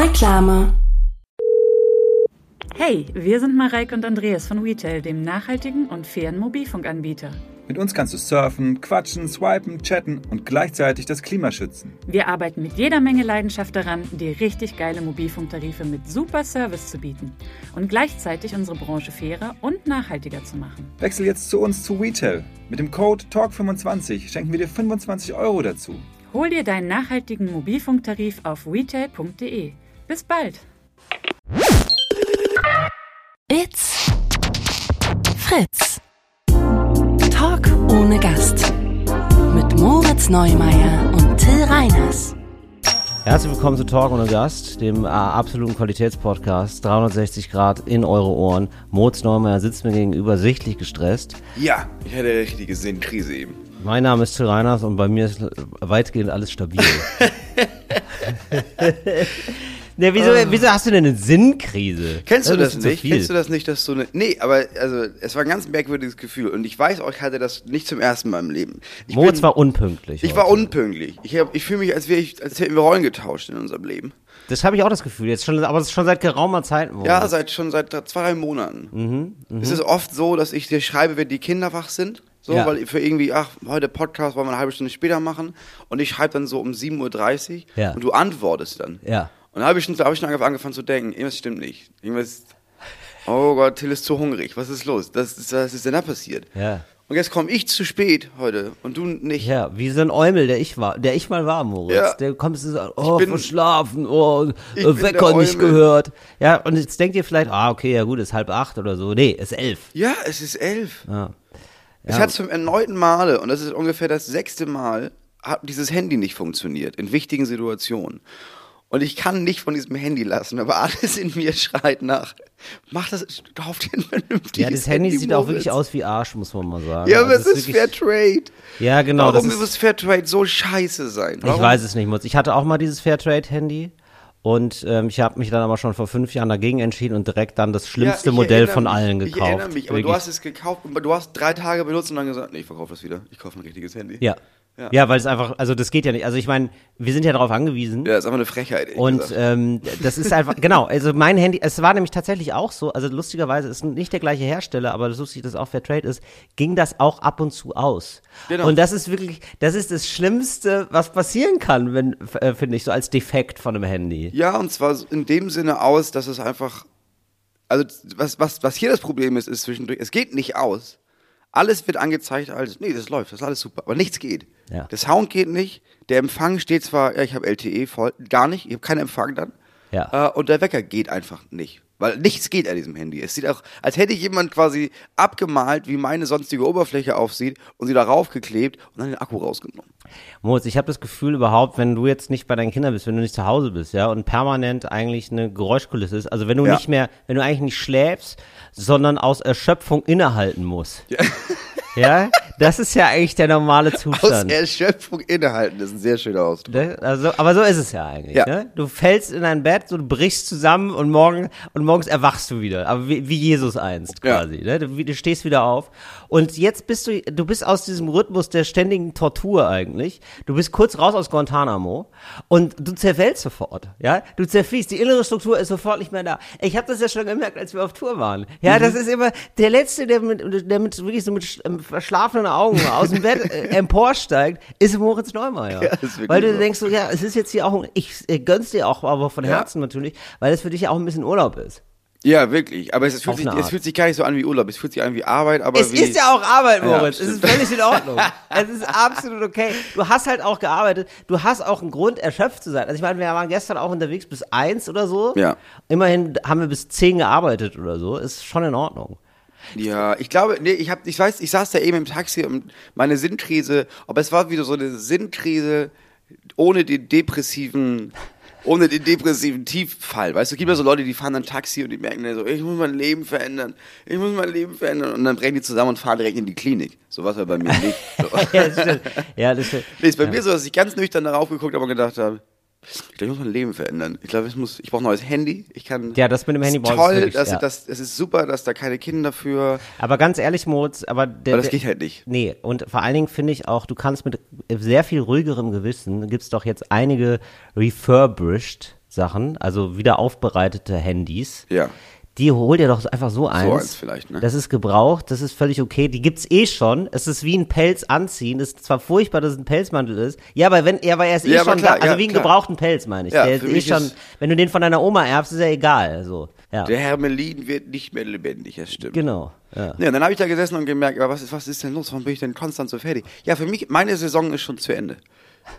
Reklame. Hey, wir sind Mareike und Andreas von Retail, dem nachhaltigen und fairen Mobilfunkanbieter. Mit uns kannst du surfen, quatschen, swipen, chatten und gleichzeitig das Klima schützen. Wir arbeiten mit jeder Menge Leidenschaft daran, dir richtig geile Mobilfunktarife mit super Service zu bieten und gleichzeitig unsere Branche fairer und nachhaltiger zu machen. Wechsel jetzt zu uns zu Retail. Mit dem Code TALK25 schenken wir dir 25 Euro dazu. Hol dir deinen nachhaltigen Mobilfunktarif auf retail.de. Bis bald! It's Fritz. Talk ohne Gast. Mit Moritz Neumeier und Till Reiners. Herzlich willkommen zu Talk ohne Gast, dem äh, absoluten Qualitätspodcast. 360 Grad in eure Ohren. Moritz Neumeier sitzt mir gegenüber, sichtlich gestresst. Ja, ich hatte eine richtige Sinnkrise eben. Mein Name ist Till Reiners und bei mir ist weitgehend alles stabil. ne, wieso, wieso hast du denn eine Sinnkrise? Kennst du das, nicht? Kennst du das nicht, dass du eine. Nee, aber also es war ein ganz merkwürdiges Gefühl und ich weiß auch, ich hatte das nicht zum ersten Mal im Leben. Ich Moritz bin- war unpünktlich. Ich war heute. unpünktlich. Ich, hab- ich fühle mich, als, wär ich, als hätten wir Rollen getauscht in unserem Leben. Das habe ich auch das Gefühl. Jetzt schon, aber das ist schon seit geraumer Zeit. Moritz. Ja, seit schon seit zwei, drei Monaten. Es ist oft so, dass ich dir schreibe, wenn die Kinder wach sind. So, Ja. weil für irgendwie, ach, heute Podcast wollen wir eine halbe Stunde später machen. Und ich schreibe dann so um 7.30 Uhr Ja. und du antwortest dann. Ja. Und eine halbe Stunde habe ich schon angefangen zu denken, irgendwas stimmt nicht. Irgendwas, oh Gott, Till ist zu hungrig. Was ist los? Das, ist- was ist denn da passiert? Ja. Und jetzt komme ich zu spät heute und du nicht. Ja, wie so ein Eumel, der ich war, der ich mal war, Moritz. Ja. Der kommt und sagt, oh, bin- verschlafen, oh, Ich Wecker nicht gehört. Ja, und jetzt denkt ihr vielleicht, ah, okay, ja gut, ist halb acht oder so. Nee, ist elf. Ja, es ist elf. Ja. Es Ja. hat zum erneuten Male, und das ist ungefähr das sechste Mal, hat dieses Handy nicht funktioniert in wichtigen Situationen. Und ich kann nicht von diesem Handy lassen, aber alles in mir schreit nach. Mach das, kauf dir ein vernünftiges Ja, das Handy sieht auch wirklich aus wie Arsch, muss man mal sagen. Ja, aber Also es ist wirklich- Fairtrade. Ja, genau. Warum das ist, muss Fairtrade so scheiße sein? ich Warum? weiß es nicht, Moritz. Ich hatte auch mal dieses Fairtrade-Handy. Und ähm, ich habe mich dann aber schon vor fünf Jahren dagegen entschieden und direkt dann das Ja, schlimmste ich Modell von mich. allen gekauft. Ich erinnere mich, aber du Wirklich. hast es gekauft, aber du hast drei Tage benutzt und dann gesagt, nee, ich verkaufe das wieder. Ich kaufe ein richtiges Handy. ja. Ja. ja. weil es einfach, also das geht ja nicht. Also ich meine, wir sind ja darauf angewiesen. Ja, ist einfach eine Frechheit. Und gesagt. ähm, das ist einfach, genau, also mein Handy, es war nämlich tatsächlich auch so, also lustigerweise ist nicht der gleiche Hersteller, aber das lustig, dass auch Fairtrade ist, ging das auch ab und zu aus. Genau. Und das ist wirklich, das ist das Schlimmste, was passieren kann, wenn, äh, finde ich, so als Defekt von einem Handy. Ja, und zwar in dem Sinne aus, dass es einfach. Also, was, was, was hier das Problem ist, ist zwischendurch, es geht nicht aus. Alles wird angezeigt als, nee, das läuft, das ist alles super, aber nichts geht. Ja. Der Sound geht nicht, der Empfang steht zwar, ja, ich habe LTE voll, gar nicht, ich habe keinen Empfang dann. Ja. Äh, und der Wecker geht einfach nicht. Weil nichts geht an diesem Handy. Es sieht auch, als hätte jemand quasi abgemalt, wie meine sonstige Oberfläche aussieht und sie darauf geklebt und dann den Akku rausgenommen. Moritz, ich habe das Gefühl überhaupt, wenn du jetzt nicht bei deinen Kindern bist, wenn du nicht zu Hause bist, ja, und permanent eigentlich eine Geräuschkulisse ist, also wenn du Ja. nicht mehr, wenn du eigentlich nicht schläfst, sondern aus Erschöpfung innehalten musst. Ja, das ist ja eigentlich der normale Aus Zustand. Erschöpfung innehalten, das ist ein sehr schöner Ausdruck. Ne? Also, aber so ist es ja eigentlich. Ja. Ne? Du fällst in dein Bett, so, du brichst zusammen und morgen und morgens erwachst du wieder. Aber wie, wie Jesus einst Ja. quasi. Ne? Du, du stehst wieder auf. Und jetzt bist du, du bist aus diesem Rhythmus der ständigen Tortur eigentlich. Du bist kurz raus aus Guantanamo und du zerfällst sofort. Ja, du zerfließt. Die innere Struktur ist sofort nicht mehr da. Ich habe das ja schon gemerkt, als wir auf Tour waren. Ja, Mhm. das ist immer der letzte, der mit, der mit wirklich so mit ähm, verschlafenen Augen aus dem Bett äh, emporsteigt, ist Moritz Neumeier. Ja, Weil du so. denkst so, ja, es ist jetzt hier auch, ein- ich äh, gönn's dir auch, aber von Ja. Herzen natürlich, weil es für dich ja auch ein bisschen Urlaub ist. Ja, wirklich. Aber es fühlt, sich, es fühlt sich gar nicht so an wie Urlaub. Es fühlt sich an wie Arbeit, aber es wie. ist ja auch Arbeit, Ja, Moritz. es ist völlig in Ordnung. es ist absolut okay. Du hast halt auch gearbeitet. Du hast auch einen Grund, erschöpft zu sein. Also ich meine, wir waren gestern auch unterwegs bis eins oder so. Ja. Immerhin haben wir bis zehn gearbeitet oder so. Ist schon in Ordnung. Ja, ich glaube, nee, ich hab, ich weiß, ich saß da eben im Taxi und meine Sinnkrise, aber es war wieder so eine Sinnkrise ohne den depressiven, ohne den depressiven Tieffall. Weißt du, es gibt ja so Leute, die fahren dann Taxi und die merken dann so, ich muss mein Leben verändern, ich muss mein Leben verändern und dann brechen die zusammen und fahren direkt in die Klinik. So was war bei mir nicht. So. Ja, das stimmt. Ja, das stimmt. Nee, ist bei mir so, dass ich ganz nüchtern darauf geguckt habe und gedacht habe, ich glaube, ich muss mein Leben verändern. Ich glaube, ich muss, ich brauche ein neues Handy. Ich kann. Ja, das mit dem Handy brauchst du toll, wirklich, dass, ja. dass, es ist super, dass da keine Kinder für. Aber ganz ehrlich, Moritz, aber der, Aber das geht halt nicht. Nee, und vor allen Dingen finde ich auch, du kannst mit sehr viel ruhigerem Gewissen, gibt es doch jetzt einige refurbished Sachen, also wieder aufbereitete Handys. Ja. Die hol dir doch einfach so eins. eins vielleicht, ne? Das ist gebraucht, das ist völlig okay. Die gibt's eh schon. Es ist wie ein Pelz anziehen. Es ist zwar furchtbar, dass es ein Pelzmantel ist. Ja, aber wenn, ja, aber er ist eh Ja, schon klar, da. Also ja, wie ein klar. gebrauchten Pelz, meine ich. Ja, Der ist eh schon, wenn du den von deiner Oma erbst, ist ja egal. So. Ja. Der Hermelin wird nicht mehr lebendig, das stimmt. Genau. Ja. Ja, und dann habe ich da gesessen und gemerkt, aber was ist, was ist denn los? Warum bin ich denn konstant so fertig? Ja, für mich, meine Saison ist schon zu Ende.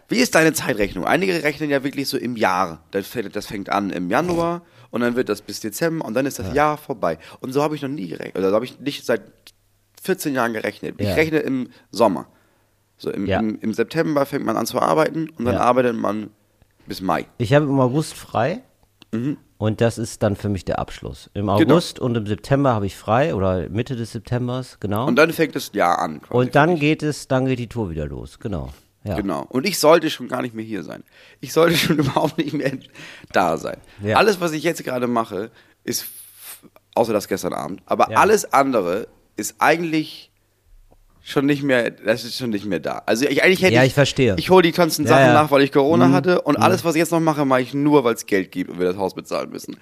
Wie ist deine Zeitrechnung? Einige rechnen ja wirklich so im Jahr. Das fängt an im Januar und dann wird das bis Dezember und dann ist das Jahr vorbei. Und so habe ich noch nie gerechnet. Oder so habe ich nicht seit 14 Jahren gerechnet. Ich Ja. rechne im Sommer. So im, Ja. im, im September fängt man an zu arbeiten und dann Ja. arbeitet man bis Mai. Ich habe im August frei. Mhm. Und das ist dann für mich der Abschluss. Im Genau. August und im September habe ich frei oder Mitte des Septembers, genau. Und dann fängt das Jahr an. quasi Und dann geht es, dann geht die Tour wieder los, genau. Ja. Genau. Und ich sollte schon gar nicht mehr hier sein. Ich sollte schon überhaupt nicht mehr da sein. Ja. Alles, was ich jetzt gerade mache, ist, außer das gestern Abend, aber Ja. alles andere ist eigentlich schon nicht mehr, das ist schon nicht mehr da. Also ich, eigentlich hätte Ja, ich, ich verstehe. Ich hole die ganzen Sachen. Mhm. nach, weil ich Corona hatte und alles, was ich jetzt noch mache, mache ich nur, weil es Geld gibt und wir das Haus bezahlen müssen.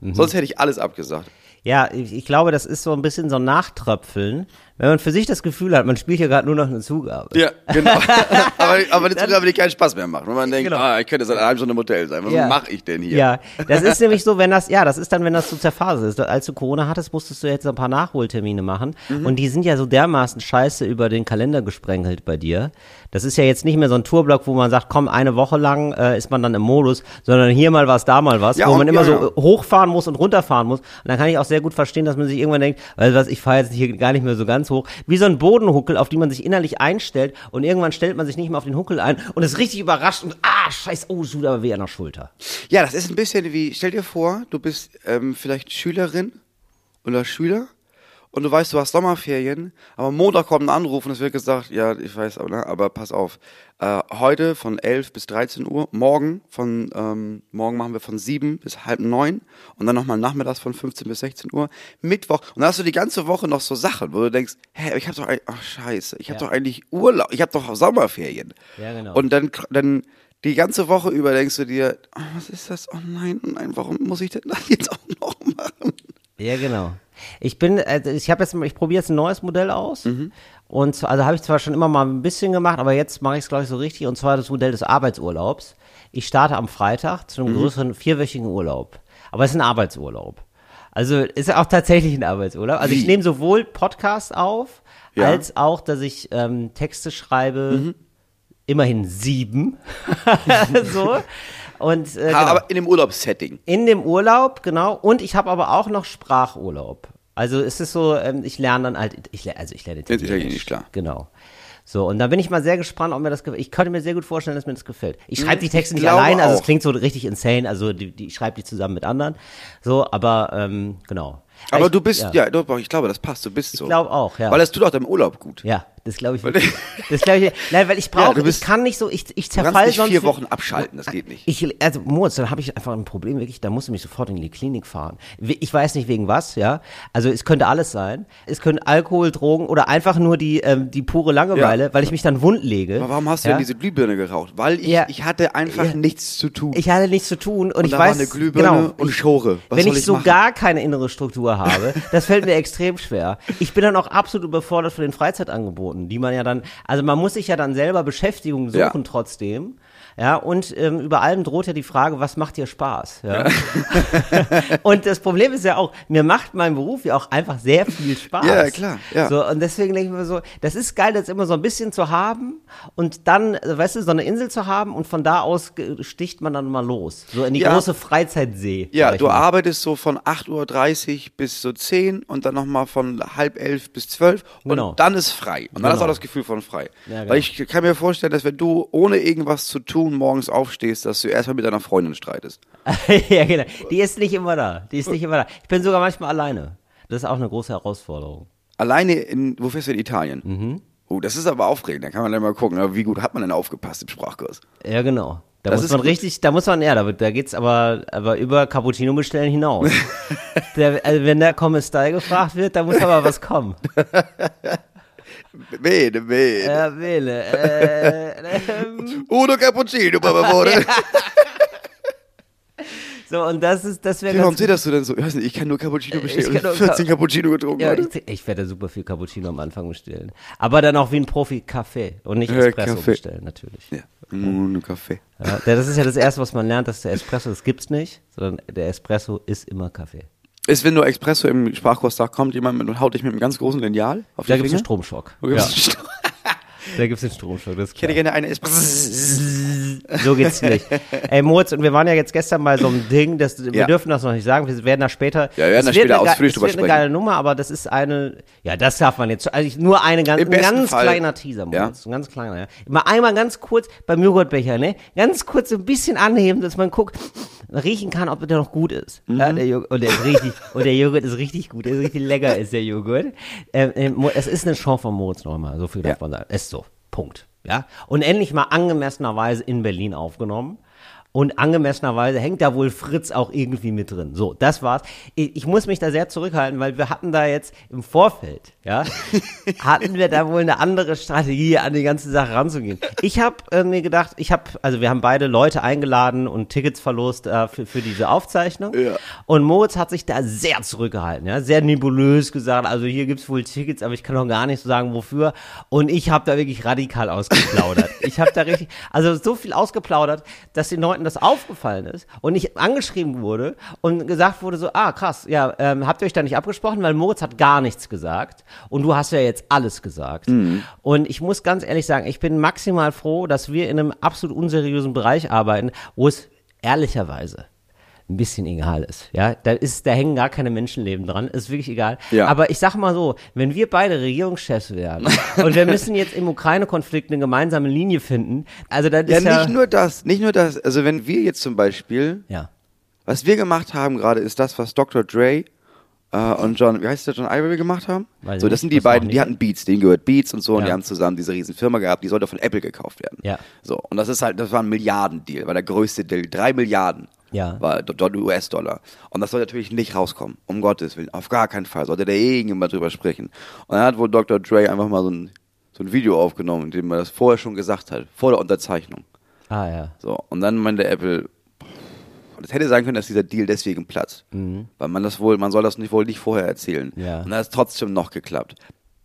Mhm. Sonst hätte ich alles abgesagt. Ja, ich, ich glaube, das ist so ein bisschen so ein Nachtröpfeln, wenn man für sich das Gefühl hat, man spielt ja gerade nur noch eine Zugabe. Ja, genau. aber, aber eine Zugabe, die keinen Spaß mehr macht. Wenn man denkt, Genau. ah, ich könnte seit einer halben Stunde im Hotel sein. Was Ja. mache ich denn hier? Ja, das ist nämlich so, wenn das, ja, das ist dann, wenn das so zerphase ist. Als du Corona hattest, musstest du jetzt ein paar Nachholtermine machen. Mhm. Und die sind ja so dermaßen scheiße über den Kalender gesprenkelt bei dir. Das ist ja jetzt nicht mehr so ein Tourblock, wo man sagt, komm, eine Woche lang äh, ist man dann im Modus, sondern hier mal was, da mal was, Ja, wo man immer ja, so hochfahren muss und runterfahren muss. Und dann kann ich auch sehr gut verstehen, dass man sich irgendwann denkt, weil was, ich fahre jetzt hier gar nicht mehr so ganz hoch. Wie so ein Bodenhuckel, auf den man sich innerlich einstellt und irgendwann stellt man sich nicht mehr auf den Huckel ein und ist richtig überrascht und ah, scheiß, oh, tut aber weh an der Schulter. Ja, das ist ein bisschen wie, stell dir vor, du bist ähm, vielleicht Schülerin oder Schüler und du weißt, du hast Sommerferien, aber Montag kommt ein Anruf und es wird gesagt, ja, ich weiß, aber, ne, aber pass auf, äh, heute von 11 bis 13 Uhr, morgen von, ähm, morgen machen wir von 7 bis halb 9 und dann nochmal nachmittags von 15 bis 16 Uhr, Mittwoch und dann hast du die ganze Woche noch so Sachen, wo du denkst, hä, ich hab doch, eigentlich- ach scheiße, ich hab Ja. doch eigentlich Urlaub, ich hab doch Sommerferien. Ja, genau. Und dann, dann die ganze Woche über denkst du dir, oh, was ist das? Oh nein, oh nein, warum muss ich denn das jetzt auch noch machen? Ja, genau. Ich bin, also ich habe jetzt, ich probiere jetzt ein neues Modell aus. Und zwar- also habe ich zwar schon immer mal ein bisschen gemacht, aber jetzt mache ich es glaube ich so richtig. Und zwar das Modell des Arbeitsurlaubs. Ich starte am Freitag zu einem größeren vierwöchigen Urlaub. Aber es ist ein Arbeitsurlaub. Also ist auch tatsächlich ein Arbeitsurlaub. Also ich nehme sowohl Podcasts auf, Ja. als auch, dass ich ähm, Texte schreibe. Immerhin sieben. so. Und äh, genau. Aber in dem Urlaubssetting. In dem Urlaub, genau. Und ich habe aber auch noch Sprachurlaub. Also es ist so, ähm, ich lerne dann halt, ich, lerne- also ich lerne Italienisch. Italienisch, klar. Genau. So, und da bin ich mal sehr gespannt, ob mir das gefällt. Ich könnte mir sehr gut vorstellen, dass mir das gefällt. Ich schreibe die Texte nicht alleine, also es klingt so richtig insane, also die, die, ich schreibe die zusammen mit anderen. So, aber ähm, genau. Aber ich, du bist, ja, doch, ich glaube, das passt, du bist so. Ich glaube auch, ja. Weil das tut auch deinem Urlaub gut. ja, das glaube ich. wirklich. Das glaube ich. Nein, weil ich brauche, bist- ich kann nicht so, ich, ich Du kannst zerfall nicht sonst. vier Wochen abschalten, das geht nicht. Ich, also Moritz, dann habe ich einfach ein Problem, wirklich, da musst du mich sofort in die Klinik fahren. Ich weiß nicht wegen was, ja. Also es könnte alles sein. Es können Alkohol, Drogen oder einfach nur die, ähm, die pure Langeweile, Ja. weil ich mich dann wund lege. Aber warum hast du ja? denn diese Glühbirne geraucht? Weil ich, Ja. ich hatte einfach Ja. nichts zu tun. Ich hatte nichts zu tun und, Und ich da weiß, war eine Glühbirne genau, und Schore. Was wenn ich ich so machen? gar keine innere Struktur habe, das fällt mir extrem schwer. Ich bin dann auch absolut überfordert von den Freizeitangeboten, die man ja dann, also man muss sich ja dann selber Beschäftigung suchen Ja. trotzdem. Ja, und ähm, über allem droht ja die Frage, was macht dir Spaß? Ja? und das Problem ist ja auch, mir macht mein Beruf ja auch einfach sehr viel Spaß. Ja, klar, ja. So, und deswegen denke ich mir so, das ist geil, das immer so ein bisschen zu haben und dann, äh, weißt du, so eine Insel zu haben und von da aus sticht man dann mal los. So in die Ja. große Freizeit-See. Ja, du mal. arbeitest so von 8.30 Uhr bis so 10 und dann nochmal von halb elf bis 12 und Genau. dann ist frei. Und dann hast du Genau. auch das Gefühl von frei. Ja, genau. Weil ich kann mir vorstellen, dass wenn du ohne irgendwas zu tun morgens aufstehst, dass du erstmal mit deiner Freundin streitest. ja, genau. Die ist nicht immer da. Die ist nicht immer da. Ich bin sogar manchmal alleine. Das ist auch eine große Herausforderung. Alleine in, wo fährst du in Italien? Mhm. Oh, das ist aber aufregend. Da kann man dann mal gucken, aber wie gut hat man denn aufgepasst im Sprachkurs? Ja, genau. Da Das muss ist man gut. richtig, da muss man, ja, da, da geht's aber, aber über Cappuccino bestellen hinaus. der, also wenn der Kommissar gefragt wird, da muss aber was kommen. Bene, bene. Ja, wähle. Äh, Uno Cappuccino, per favore. So, und das ist, das wäre warum ganz zitterst du denn so? Ich weiß nicht, ich kann nur Cappuccino bestellen. kann und nur 14 Cappuccino getrunken. Ja, ich, ich werde super viel Cappuccino am Anfang bestellen. Aber dann auch wie ein Profi Kaffee und nicht Espresso Kaffee. bestellen, natürlich. ja. Ein Kaffee. Ja, das ist ja das Erste, was man lernt, dass der Espresso, das gibt's nicht, sondern der Espresso ist immer Kaffee. Ist, wenn du Espresso im Sprachkurs sagst, kommt jemand mit und haut dich mit einem ganz großen Lineal auf Da die gibt's einen? Stromschock. Okay, Ja, ist- da gibt's den Stromschock, das ist Ich hätte gerne eine. So geht's nicht. Ey, Moritz, und wir waren ja jetzt gestern bei so einem Ding, das, wir Ja. dürfen das noch nicht sagen, wir werden da später. Ja, wir werden es da später eine, ausführlich es drüber wird eine sprechen. geile Nummer, aber das ist eine, ja, das darf man jetzt, also nur eine ganz, ein ganz Fall- kleiner Teaser, Ja. Moritz, ein ganz kleiner, ja. Mal einmal ganz kurz beim Joghurtbecher, ne, ganz kurz so ein bisschen anheben, dass man guckt, riechen kann, ob der noch gut ist. Mhm. Ja, der Joghurt, und der ist richtig, und der Joghurt ist richtig gut, der ist richtig lecker, ist der Joghurt. Ähm, ähm, es ist eine Chance von Moritz noch mal, so viel darf Ja. man sagen. Ist so, Punkt. Ja, und endlich mal angemessenerweise in Berlin aufgenommen. Und angemessenerweise hängt da wohl Fritz auch irgendwie mit drin. So, das war's. Ich, muss mich da sehr zurückhalten, weil wir hatten da jetzt im Vorfeld, ja, hatten wir da wohl eine andere Strategie, an die ganze Sache ranzugehen. Ich habe äh, mir gedacht, ich habe, also wir haben beide Leute eingeladen und Tickets verlost äh, für, für diese Aufzeichnung. Ja. Und Moritz hat sich da sehr zurückgehalten, ja, sehr nebulös gesagt, also hier gibt's wohl Tickets, aber ich kann noch gar nicht so sagen, wofür. Und ich habe da wirklich radikal ausgeplaudert. ich habe da richtig, also so viel ausgeplaudert, dass den Leuten das aufgefallen ist und ich angeschrieben wurde und gesagt wurde so, ah krass, ja, ähm, habt ihr euch da nicht abgesprochen, weil Moritz hat gar nichts gesagt und du hast ja jetzt alles gesagt. Und ich muss ganz ehrlich sagen, ich bin maximal froh, dass wir in einem absolut unseriösen Bereich arbeiten, wo es ehrlicherweise ein bisschen egal ist. Ja, da ist, da hängen gar keine Menschenleben dran, ist wirklich egal. Ja. Aber ich sag mal so, wenn wir beide Regierungschefs werden und wir müssen jetzt im Ukraine-Konflikt eine gemeinsame Linie finden, also das Ja, ist ja, nicht nur das, nicht nur das. Also wenn wir jetzt zum Beispiel, ja, was wir gemacht haben gerade, ist das, was Dr. Dre äh, und John, wie heißt der, John Ivory gemacht haben? Weiß so, das sind nicht, die was machen beiden, die? die hatten Beats, denen gehört Beats und so, und Ja. die haben zusammen diese riesen Firma gehabt, die sollte von Apple gekauft werden. Ja. So, und das ist halt, das war ein Milliardendeal, war der größte Deal, drei Milliarden. Ja. War Do- Do- US-Dollar. Und das soll natürlich nicht rauskommen. Um Gottes Willen. Auf gar keinen Fall. Sollte da irgendjemand drüber sprechen. Und dann hat wohl Dr. Dre einfach mal so ein, so ein Video aufgenommen, in dem er das vorher schon gesagt hat. Vor der Unterzeichnung. ah ja, So, und dann meinte Apple, es hätte sein können, dass dieser Deal deswegen platzt. Weil man das wohl, man soll das nicht, wohl nicht vorher erzählen. Ja. Und dann hat es trotzdem noch geklappt.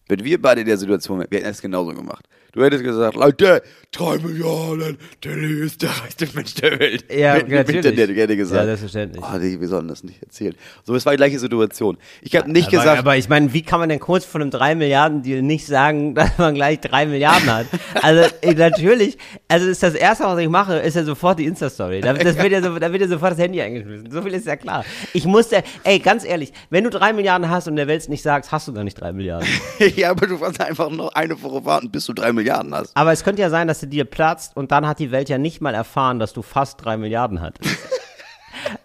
Wenn wir beide in der Situation wären, wir hätten es genauso gemacht. Du hättest gesagt, Leute, drei Milliarden, Tilly ist der reichste Mensch der Welt. Ja, Mit- mit natürlich. Internet, ich hätte gesagt. Ja, selbstverständlich. Oh, nee, wir sollen das nicht erzählen. So, es war die gleiche Situation. Ich habe nicht aber, gesagt, aber ich meine, wie kann man denn kurz von einem 3 Milliarden Deal nicht sagen, dass man gleich 3 Milliarden hat? Also äh, natürlich, also das ist das erste, was ich mache, ist ja sofort die Insta-Story. Da, das wird ja so, da wird ja sofort das Handy eingeschmissen. So viel ist ja klar. Ich musste, ey, ganz ehrlich, wenn du 3 Milliarden hast und der Welt nicht sagst, hast du gar nicht 3 Milliarden. ja, aber du kannst einfach noch eine Woche warten, bis du drei Milliarden hast. Aber es könnte ja sein, dass der Deal platzt und dann hat die Welt ja nicht mal erfahren, dass du fast 3 Milliarden hattest.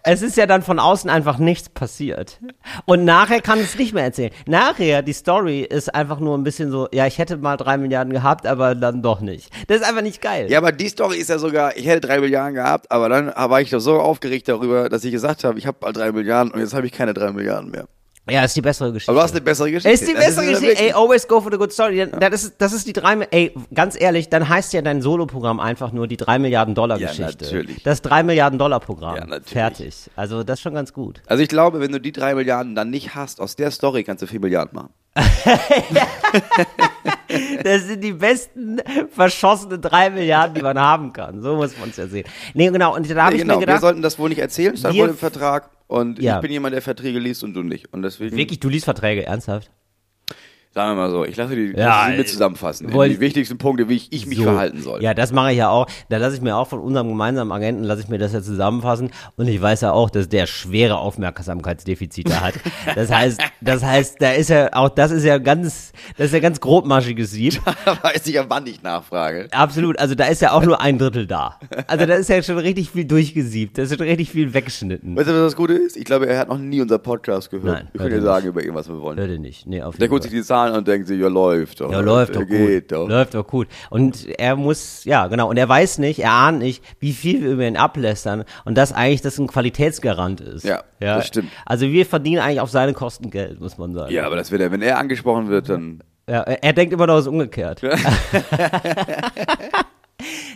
Es ist ja dann von außen einfach nichts passiert. Und nachher kann es nicht mehr erzählen. Nachher, die Story ist einfach nur ein bisschen so, ja, ich hätte mal drei Milliarden gehabt, aber dann doch nicht. Das ist einfach nicht geil. Ja, aber die Story ist ja sogar, ich hätte drei Milliarden gehabt, aber dann war ich doch so aufgeregt darüber, dass ich gesagt habe, ich habe bald drei Milliarden und jetzt habe ich keine drei Milliarden mehr. Ja, ist die bessere Geschichte. Aber du hast eine bessere Geschichte. ist die Das bessere ja Geschichte. Ey, always go for the good story. Das ist, das ist die drei, ey, ganz ehrlich, dann heißt ja dein Soloprogramm einfach nur die drei Milliarden Dollar Ja, Geschichte. natürlich. Das drei Milliarden Dollar Programm. Ja, natürlich. Fertig. Also, das ist schon ganz gut. Also ich glaube, wenn du die drei Milliarden dann nicht hast, aus der Story kannst du vier Milliarden machen. Das sind die besten verschossenen drei Milliarden, die man haben kann. So muss man es ja sehen. Nee, genau. Und da habe Nee, ich genau, mir wir gedacht, sollten das wohl nicht erzählen, stand Wir- wohl im Vertrag. Und Ja. ich bin jemand, der Verträge liest und du nicht. Und deswegen, wirklich, du liest Verträge, ernsthaft? Sagen wir mal so, ich lasse die, Ja, äh, mit zusammenfassen. wollt- die wichtigsten Punkte, wie ich, ich mich So. verhalten soll. Ja, das mache ich ja auch. Da lasse ich mir auch von unserem gemeinsamen Agenten, lasse ich mir das ja zusammenfassen. Und ich weiß ja auch, dass der schwere Aufmerksamkeitsdefizite hat. Das heißt, das heißt, da ist ja auch, das ist ja ganz, das ist ja ganz grobmaschiges Sieb. Da weiß ich ja, wann ich nachfrage. Absolut, also da ist ja auch nur ein Drittel da. Also da ist ja schon richtig viel durchgesiebt, da ist schon richtig viel weggeschnitten. Weißt du, was das Gute ist? Ich glaube, er hat noch nie unser Podcast gehört. Nein, wir können ja er sagen über irgendwas, was wir wollen. Hört ihr nicht. Nee, auf Der jeden guckt Fall. sich die Zahlen an und denkt sich, ja, läuft doch. Ja, läuft doch geht gut. doch. Läuft doch gut. Und er muss, ja, genau. Und er weiß nicht, er ahnt nicht, wie viel wir über ihn ablästern und dass eigentlich das ein Qualitätsgarant ist. Ja, das stimmt. Also wir verdienen eigentlich auf seine Kosten Geld, muss man sagen. Ja, aber das wird er, wenn er angesprochen wird, dann. Ja, er er denkt immer noch, es umgekehrt.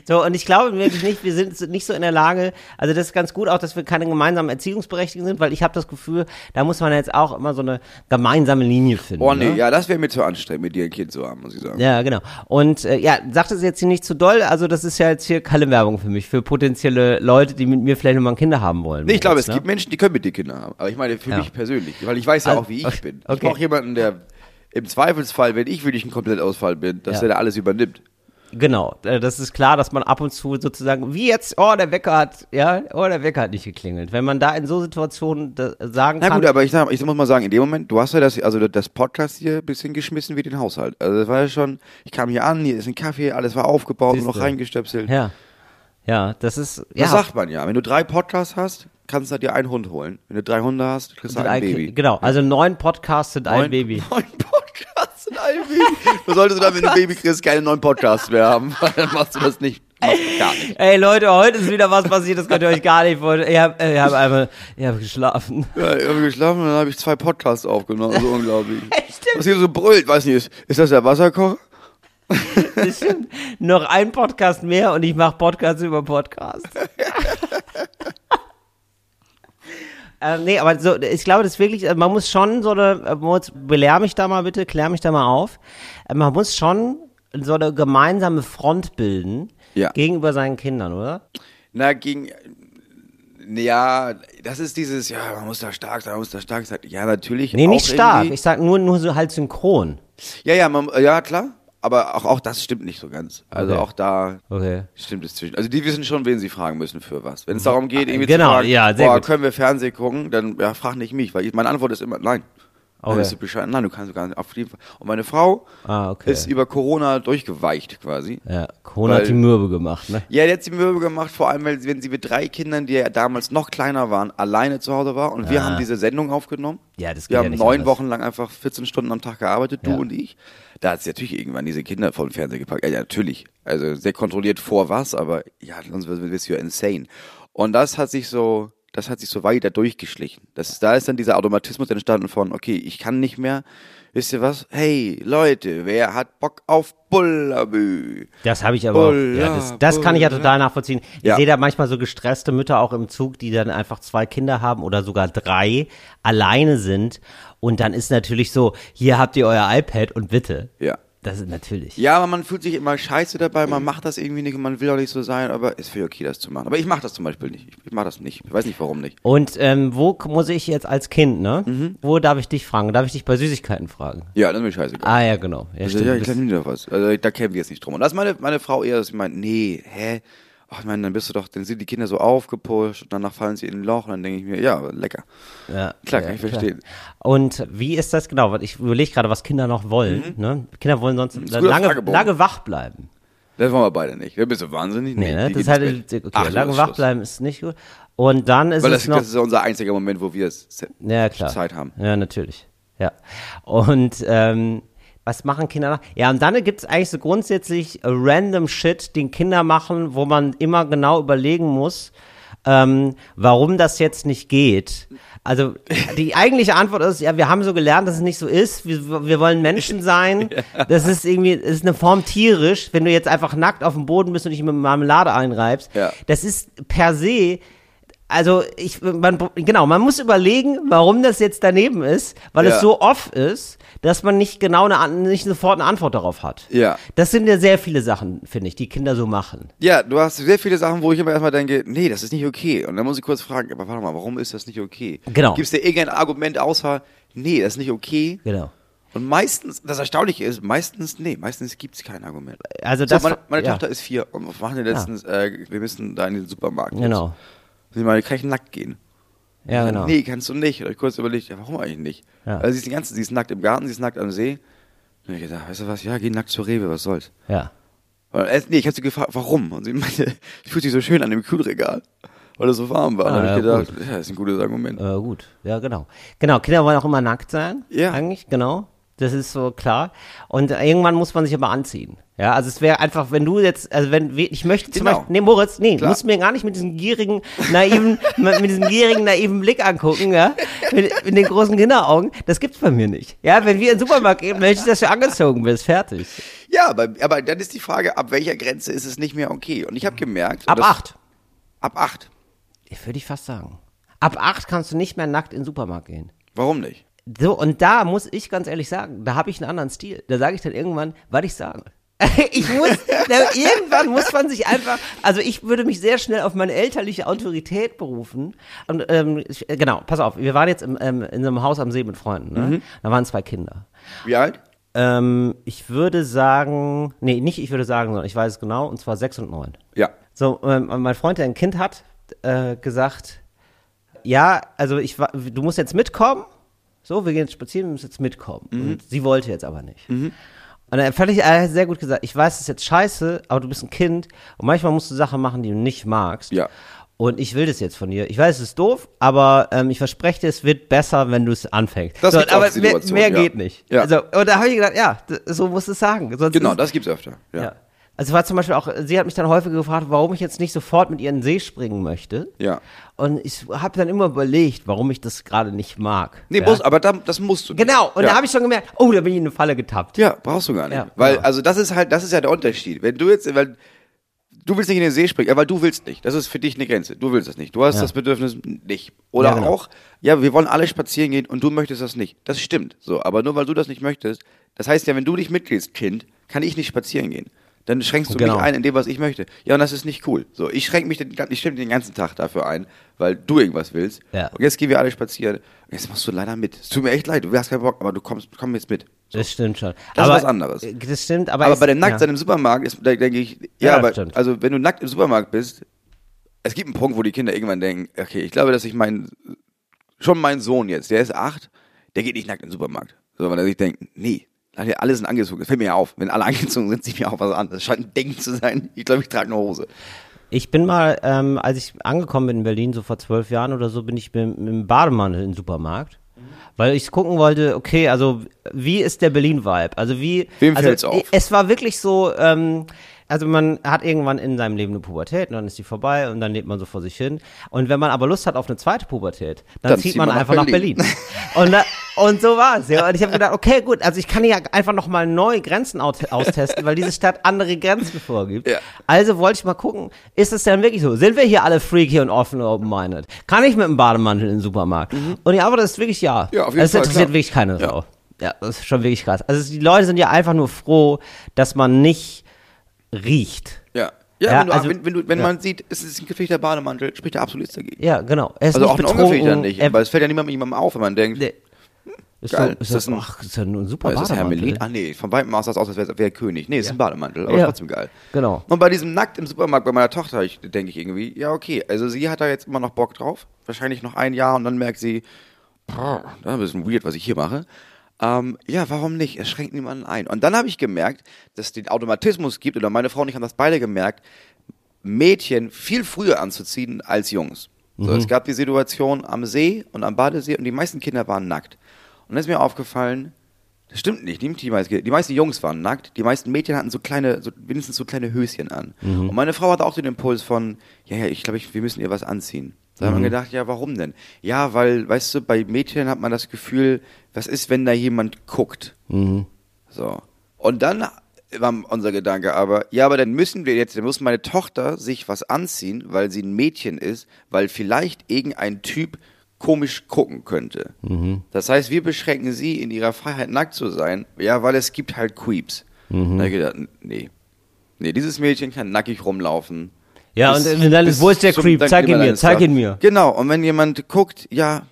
So, und ich glaube wirklich nicht, wir sind nicht so in der Lage, also das ist ganz gut auch, dass wir keine gemeinsamen Erziehungsberechtigten sind, weil ich habe das Gefühl, da muss man jetzt auch immer so eine gemeinsame Linie finden. Oh nee, ne? ja, das wäre mir zu anstrengend, mit dir ein Kind zu haben, muss ich sagen. Ja, genau. Und äh, ja, sagt es jetzt hier nicht zu doll, also das ist ja jetzt hier keine Werbung für mich, für potenzielle Leute, die mit mir vielleicht nochmal ein Kinder haben wollen. Nee, ich glaube, es ne? gibt Menschen, die können mit dir Kinder haben. Aber ich meine für Ja. mich persönlich, weil ich weiß ja Also, auch, wie ich okay, bin. Ich brauche jemanden, der im Zweifelsfall, wenn ich wirklich ein Komplettausfall bin, dass Ja. der da alles übernimmt. Genau, äh, das ist klar, dass man ab und zu sozusagen, wie jetzt, oh, der Wecker hat, ja, oh, der Wecker hat nicht geklingelt. Wenn man da in so Situationen da, sagen Na kann, gut, aber ich, ich muss mal sagen, in dem Moment, du hast ja das, also das Podcast hier ein bisschen geschmissen wie den Haushalt. Also das war ja schon, ich kam hier an, hier ist ein Kaffee, alles war aufgebaut und noch Siehste. reingestöpselt. ja, ja, das ist, ja, Das sagt man ja. Wenn du drei Podcasts hast, kannst du dir einen Hund holen. Wenn du drei Hunde hast, kriegst du ein ein- Baby. Genau, also neun Podcasts sind ein Neun- Baby. Neun Podcasts sind ein Baby. Du solltest dann, wenn du ein Baby kriegst, keine neuen Podcasts mehr haben. weil Dann machst du das nicht. Machst du gar nicht. Ey Leute, heute ist wieder was passiert, das könnt ihr euch gar nicht vorstellen. Ich habe ich hab einfach, ich habe geschlafen. Ja, ich habe geschlafen und dann habe ich zwei Podcasts aufgenommen. So unglaublich. Was hier so brüllt, weiß nicht, ist, ist das der Wasserkocher? Das stimmt. Noch ein Podcast mehr und ich mache Podcasts über Podcasts. Ähm, nee, aber so, ich glaube, das ist wirklich, äh, man muss schon so eine, äh, Moritz, belehr mich da mal bitte, klär mich da mal auf. Äh, Man muss schon so eine gemeinsame Front bilden Ja. gegenüber seinen Kindern, oder? Na, gegen. Ja, das ist dieses, ja, man muss da stark sein, man muss da stark sein. Ja, natürlich. Nee, nicht stark. Ich sag nur, nur so halt synchron. Ja, ja, man, ja, klar. Aber auch, auch das stimmt nicht so ganz. Also Okay. auch da Okay. stimmt es zwischen. Also die wissen schon, wen sie fragen müssen für was. Wenn es darum geht, irgendwie Genau, zu fragen, ja, boah, können wir Fernsehen gucken, dann ja, frag nicht mich, weil ich, meine Antwort ist immer nein. Dann Okay. ist sie Bescheid, nein, du kannst gar nicht auf jeden Fall. Und meine Frau Ah, okay. ist über Corona durchgeweicht quasi. Ja, Corona hat Weil- die Mürbe gemacht, ne? Ja, die hat sie Mürbe gemacht, vor allem, weil, wenn sie mit drei Kindern, die ja damals noch kleiner waren, alleine zu Hause war. Und wir haben diese Sendung aufgenommen. Ja, das geht Wir ja haben nicht neun anders. Wochen lang einfach 14 Stunden am Tag gearbeitet, du Ja. und ich. Da hat sie natürlich irgendwann diese Kinder vor den Fernseher gepackt. Ja, ja, natürlich. Also sehr kontrolliert vor was, aber ja, sonst wirst du ja insane. Und das hat sich so, das hat sich so weiter durchgeschlichen. Das, da ist dann dieser Automatismus entstanden von, okay, ich kann nicht mehr, wisst ihr was? Hey, Leute, wer hat Bock auf Bullabü? Das habe ich aber auch, Bulla, ja, das, das kann ich ja total nachvollziehen. Ich Ja. sehe da manchmal so gestresste Mütter auch im Zug, die dann einfach zwei Kinder haben oder sogar drei, alleine sind. Und dann ist natürlich so, hier habt ihr euer iPad und bitte. Ja. Das ist natürlich. Ja, aber man fühlt sich immer scheiße dabei, man macht das irgendwie nicht und man will auch nicht so sein, aber es wäre okay, das zu machen. Aber ich mache das zum Beispiel nicht. Ich, ich mache das nicht. Ich weiß nicht, warum nicht. Und ähm, wo muss ich jetzt als Kind, ne? Mhm. Wo darf ich dich fragen? Darf ich dich bei Süßigkeiten fragen? Ja, dann ist mir scheißegal. Ah ja, genau. Ja, Also, stimmt. ja, ich lerne nie doch was. Also, da kämpfen wir jetzt nicht drum. Und das ist meine, meine Frau eher, dass sie meint, nee, hä? Ach, ich meine, dann bist du doch, dann sind die Kinder so aufgepusht und danach fallen sie in ein Loch und dann denke ich mir, ja, lecker. ja, Klar, ja, kann ich verstehen. Und wie ist das genau? Ich überlege gerade, was Kinder noch wollen. Ne? Kinder wollen sonst Mhm. lange, lange wach bleiben. Das wollen wir beide nicht. Da bist du wahnsinnig. Nee, ne? die Das ist halt, okay, Ach, lange wach bleiben ist nicht gut. Und dann ist Weil es das, noch. das ist ja unser einziger Moment, wo wir es ja, klar. Zeit haben. Ja, natürlich. Ja. Und ähm, was machen Kinder? Ja, und dann gibt es eigentlich so grundsätzlich random Shit, den Kinder machen, wo man immer genau überlegen muss, ähm, warum das jetzt nicht geht. Also die eigentliche Antwort ist, ja, wir haben so gelernt, dass es nicht so ist. Wir, wir wollen Menschen sein. Das ist irgendwie, das ist eine Form tierisch, wenn du jetzt einfach nackt auf dem Boden bist und dich mit Marmelade einreibst. Ja. Das ist per se also ich, man, genau, man muss überlegen, warum das jetzt daneben ist, weil Ja. es so off ist, dass man nicht genau eine, nicht sofort eine Antwort darauf hat. Ja. Das sind ja sehr viele Sachen, finde ich, die Kinder so machen. Ja, du hast sehr viele Sachen, wo ich immer erstmal denke, nee, das ist nicht okay. Und dann muss ich kurz fragen, aber warte mal, warum ist das nicht okay? Genau. Gibt es da irgendein Argument außer, nee, das ist nicht okay? Genau. Und meistens, das Erstaunliche ist, meistens, nee, meistens gibt es kein Argument. Also So, das, meine meine ja, Tochter ist vier und was machen wir letztens? Äh, wir müssen da in den Supermarkt. Genau. Sie meine, kann ich nackt gehen? Ja, genau. Nee, kannst du nicht. Da hab ich kurz überlegt, ja, warum eigentlich nicht? Ja. Also sie ist, die ganze, sie ist nackt im Garten, sie ist nackt am See. Und ich gedacht, weißt du was, ja, geh nackt zur Rewe, was soll's. Ja. Und nee, ich habe sie gefragt, warum? Und sie meinte, ich fühlt sich so schön an dem Kühlregal, weil es so warm war. Ah, und dann habe ich ja, gedacht, ja, das ist ein gutes Argument. Äh, gut. Ja, genau. Genau, Kinder wollen auch immer nackt sein. Ja. Eigentlich, genau. Das ist so klar. Und irgendwann muss man sich aber anziehen. Ja, also es wäre einfach, wenn du jetzt, also wenn ich möchte zum Genau. Beispiel, nee, Moritz, nee, Klar. musst mir gar nicht mit diesem gierigen, naiven, mit mit diesem gierigen, naiven Blick angucken, ja, mit, mit den großen Kinderaugen. Das gibt's bei mir nicht. Ja, wenn wir in den Supermarkt gehen, möchte ich, dass du angezogen bist, fertig. Ja, aber, aber dann ist die Frage, ab welcher Grenze ist es nicht mehr okay? Und ich habe gemerkt. Ab das- acht. Ab acht. Würde ich fast sagen. Ab acht kannst du nicht mehr nackt in den Supermarkt gehen. Warum nicht? So, und da muss ich ganz ehrlich sagen, da habe ich einen anderen Stil. Da sage ich dann irgendwann, was ich sage. Ich muss, da, irgendwann muss man sich einfach, also ich würde mich sehr schnell auf meine elterliche Autorität berufen. Und ähm, ich, äh, genau, pass auf, wir waren jetzt im, ähm, in so einem Haus am See mit Freunden. Ne? Da waren zwei Kinder. Wie alt? Ähm, ich würde sagen, nee, nicht ich würde sagen, sondern ich weiß es genau, und zwar sechs und neun. Ja. So, ähm, mein Freund, der ein Kind hat, äh, gesagt, ja, also ich du musst jetzt mitkommen. So, wir gehen jetzt spazieren, du musst jetzt mitkommen. Und sie wollte jetzt aber nicht. Und dann fand ich, er hat sehr gut gesagt, ich weiß, es ist jetzt scheiße, aber du bist ein Kind und manchmal musst du Sachen machen, die du nicht magst. Ja. Und ich will das jetzt von dir. Ich weiß, es ist doof, aber ähm, ich verspreche dir, es wird besser, wenn du es anfängst. Das so, gibt's aber mehr, mehr ja. geht nicht. Ja. Also, und da habe ich gedacht, ja, so musst du es sagen. Sonst Genau, ist, das gibt's öfter. Ja. ja. Also war zum Beispiel auch, sie hat mich dann häufig gefragt, warum ich jetzt nicht sofort mit ihr in den See springen möchte. Ja. Und ich habe dann immer überlegt, warum ich das gerade nicht mag. Nee, ja? muss, aber da, das musst du. nicht. Genau, und ja. da habe ich schon gemerkt, oh, da bin ich in eine Falle getappt. Ja, brauchst du gar nicht. Ja, weil, genau. also das ist halt, das ist ja der Unterschied. Wenn du jetzt, weil du willst nicht in den See springen, weil du willst nicht. Das ist für dich eine Grenze. Du willst das nicht. Du hast das Bedürfnis nicht. Oder genau. auch, ja, wir wollen alle spazieren gehen und du möchtest das nicht. Das stimmt. So, aber nur weil du das nicht möchtest, das heißt ja, wenn du nicht mitgehst, Kind, kann ich nicht spazieren gehen. Dann schränkst du Genau. mich ein in dem, was ich möchte. Ja, und das ist nicht cool. So, ich schränke mich den, ich den ganzen Tag dafür ein, weil du irgendwas willst. Ja. Und jetzt gehen wir alle spazieren. Jetzt machst du leider mit. Es tut mir echt leid, du hast keinen Bock, aber du kommst, komm jetzt mit. Das stimmt schon. Das ist aber, was anderes. äh, Das stimmt, aber, Aber bei dem Nacktsein ja. im Supermarkt ist, da denke ich, ja, Ja, aber, stimmt. also wenn du nackt im Supermarkt bist, es gibt einen Punkt, wo die Kinder irgendwann denken, okay, ich glaube, dass ich meinen, schon mein Sohn jetzt, der ist acht, der geht nicht nackt in den Supermarkt. So, weil er sich denkt, nee, alle sind angezogen. Das fällt mir ja auf. Wenn alle angezogen sind, sieht mir auch was an. Das scheint ein Ding zu sein. Ich glaube, ich trage eine Hose. Ich bin mal, ähm, als ich angekommen bin in Berlin, so vor zwölf Jahren oder so, bin ich mit, mit dem Bademantel in den Supermarkt. Weil ich gucken wollte, okay, also wie ist der Berlin-Vibe? Also wie. Wem also, fällt's auf? Es war wirklich so, ähm, also man hat irgendwann in seinem Leben eine Pubertät und dann ist die vorbei und dann lebt man so vor sich hin. Und wenn man aber Lust hat auf eine zweite Pubertät, dann, Dann zieht man, man nach einfach nach Berlin. Berlin. und, und so war es. Ja. Und ich habe gedacht, okay, gut, also ich kann hier einfach nochmal neue Grenzen austesten, weil diese Stadt andere Grenzen vorgibt. Ja. Also wollte ich mal gucken, ist es denn wirklich so? Sind wir hier alle freaky und offen und open-minded? Kann ich mit dem Bademantel in den Supermarkt? Und die Antwort ist wirklich ja. Mhm. Ja, auf jeden Es Fall, interessiert klar. wirklich keine Ja. Sau. Ja, das ist schon wirklich krass. Also die Leute sind ja einfach nur froh, dass man nicht riecht. Ja. Ja, Ja, wenn, du, also- wenn, du, wenn ja. man sieht, es ist ein gefährlicher Bademantel, spricht da absolut nichts dagegen. Ja, genau. Er ist Also nicht auch ein ungefährlicher nicht, er- weil es fällt ja niemandem niemandem auf, wenn man denkt, Nee. Ist, Geil. So, ist, das das ein- ach, ist ja nur ein super ist das Bademantel. Hermelin? Ah nee, von weitem aus sah es aus, als wäre wär König. Nee, es ist ein Bademantel, aber Ja. trotzdem geil. Genau. Und bei diesem Nackt im Supermarkt bei meiner Tochter, ich, denke ich irgendwie, ja okay, also sie hat da jetzt immer noch Bock drauf, wahrscheinlich noch ein Jahr und dann merkt sie, das ist ein bisschen weird, was ich hier mache. Ähm, ja, warum nicht? Es schränkt niemanden ein. Und dann habe ich gemerkt, dass es den Automatismus gibt, oder meine Frau und ich haben das beide gemerkt, Mädchen viel früher anzuziehen als Jungs. So, Mhm. Es gab die Situation am See und am Badesee und die meisten Kinder waren nackt. Und dann ist mir aufgefallen, das stimmt nicht, die, die, meisten, die meisten Jungs waren nackt, die meisten Mädchen hatten so kleine, so, wenigstens so kleine Höschen an. Und meine Frau hatte auch den Impuls von, ja, ja, ich glaube, wir müssen ihr was anziehen. Da haben wir gedacht, ja, warum denn? Ja, weil, weißt du, bei Mädchen hat man das Gefühl, was ist, wenn da jemand guckt? So. Und dann war unser Gedanke aber, ja, aber dann müssen wir jetzt, dann muss meine Tochter sich was anziehen, weil sie ein Mädchen ist, weil vielleicht irgendein Typ komisch gucken könnte. Das heißt, wir beschränken sie in ihrer Freiheit nackt zu sein, ja, weil es gibt halt Creeps. Da hab ich gedacht, nee. Nee, dieses Mädchen kann nackig rumlaufen. Ja, Bis- und dann, bis wo ist der Creep? dann Zeig ihn mir, zeig ihn mir. Genau, und wenn jemand guckt, ja,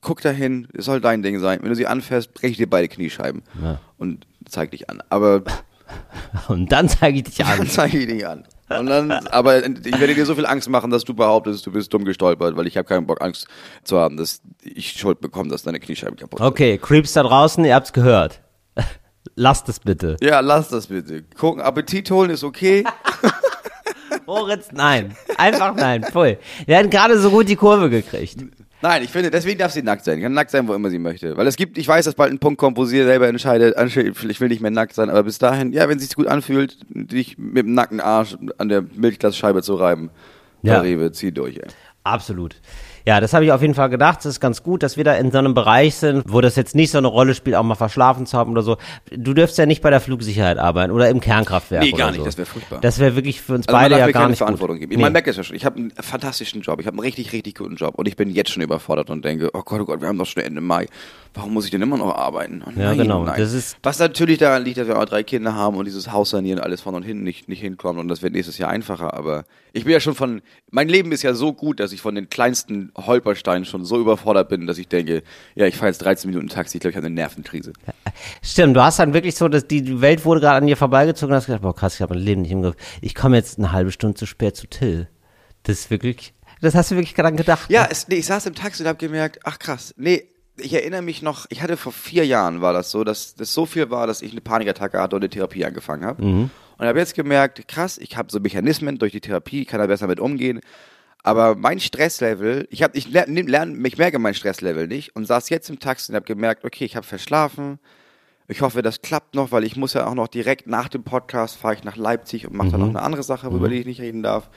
guck dahin, es soll dein Ding sein. Wenn du sie anfährst, breche ich dir beide Kniescheiben. Und zeig dich an. Aber Und dann zeige ich dich dann an. zeige ich dich an. Und dann, aber ich werde dir so viel Angst machen, dass du behauptest, du bist dumm gestolpert, weil ich habe keinen Bock, Angst zu haben, dass ich Schuld bekomme, dass deine Kniescheiben kaputt sind. Okay, Creeps da draußen, ihr habt's gehört. Lasst es bitte. Ja, lass das bitte. Gucken, Appetit holen ist okay. Moritz, nein. Einfach nein. Voll. Wir hatten gerade so gut die Kurve gekriegt. Nein, ich finde, deswegen darf sie nackt sein. Kann nackt sein, wo immer sie möchte. Weil es gibt, ich weiß, dass bald ein Punkt kommt, wo sie selber entscheidet, ich will nicht mehr nackt sein, aber bis dahin, ja, wenn sie sich gut anfühlt, dich mit dem nackten Arsch an der Milchglasscheibe zu reiben, Ja. ja. Rewe, zieh durch, ey. Absolut. Ja, das habe ich auf jeden Fall gedacht. Das ist ganz gut, dass wir da in so einem Bereich sind, wo das jetzt nicht so eine Rolle spielt, auch mal verschlafen zu haben oder so. Du dürfst ja nicht bei der Flugsicherheit arbeiten oder im Kernkraftwerk. Nee, gar nicht, So. das wäre furchtbar. Das wäre wirklich für uns Also beide ja gar keine nicht Verantwortung gut. geben. Ich Nee. meine, merke es ja schon. Ich habe einen fantastischen Job. Ich habe einen richtig, richtig guten Job. Und ich bin jetzt schon überfordert und denke, oh Gott, oh Gott, wir haben doch schon Ende Mai. Warum muss ich denn immer noch arbeiten? Oh Ja, nein, genau. oh nein. Das ist- Was natürlich daran liegt, dass wir auch drei Kinder haben und dieses Haus sanieren alles von und hinten nicht, nicht hinkommt. Und das wird nächstes Jahr einfacher. Aber ich bin ja schon von, mein Leben ist ja so gut, dass ich von den kleinsten Holpersteinen schon so überfordert bin, dass ich denke, ja, ich fahre jetzt 13 Minuten Taxi. Ich glaube, ich habe eine Nervenkrise. Stimmt, du hast dann wirklich so, dass die die Welt wurde gerade an dir vorbeigezogen und hast gedacht, boah krass, ich habe mein Leben nicht im Griff. Ich komme jetzt eine halbe Stunde zu spät zu Till. Das ist wirklich, das hast du wirklich daran gedacht. Ja, ne? es, nee, ich saß im Taxi und habe gemerkt, ach krass, nee, ich erinnere mich noch, ich hatte vor vier Jahren war das so, dass das so viel war, dass ich eine Panikattacke hatte und eine Therapie angefangen habe. Und habe jetzt gemerkt, krass, ich habe so Mechanismen durch die Therapie, kann da besser mit umgehen. Aber mein Stresslevel, ich habe, ich lerne, lern, ich merke mein Stresslevel nicht und saß jetzt im Taxi und habe gemerkt, okay, ich habe verschlafen. Ich hoffe, das klappt noch, weil ich muss ja auch noch direkt nach dem Podcast fahre ich nach Leipzig und mache dann noch eine andere Sache, über die ich nicht reden darf.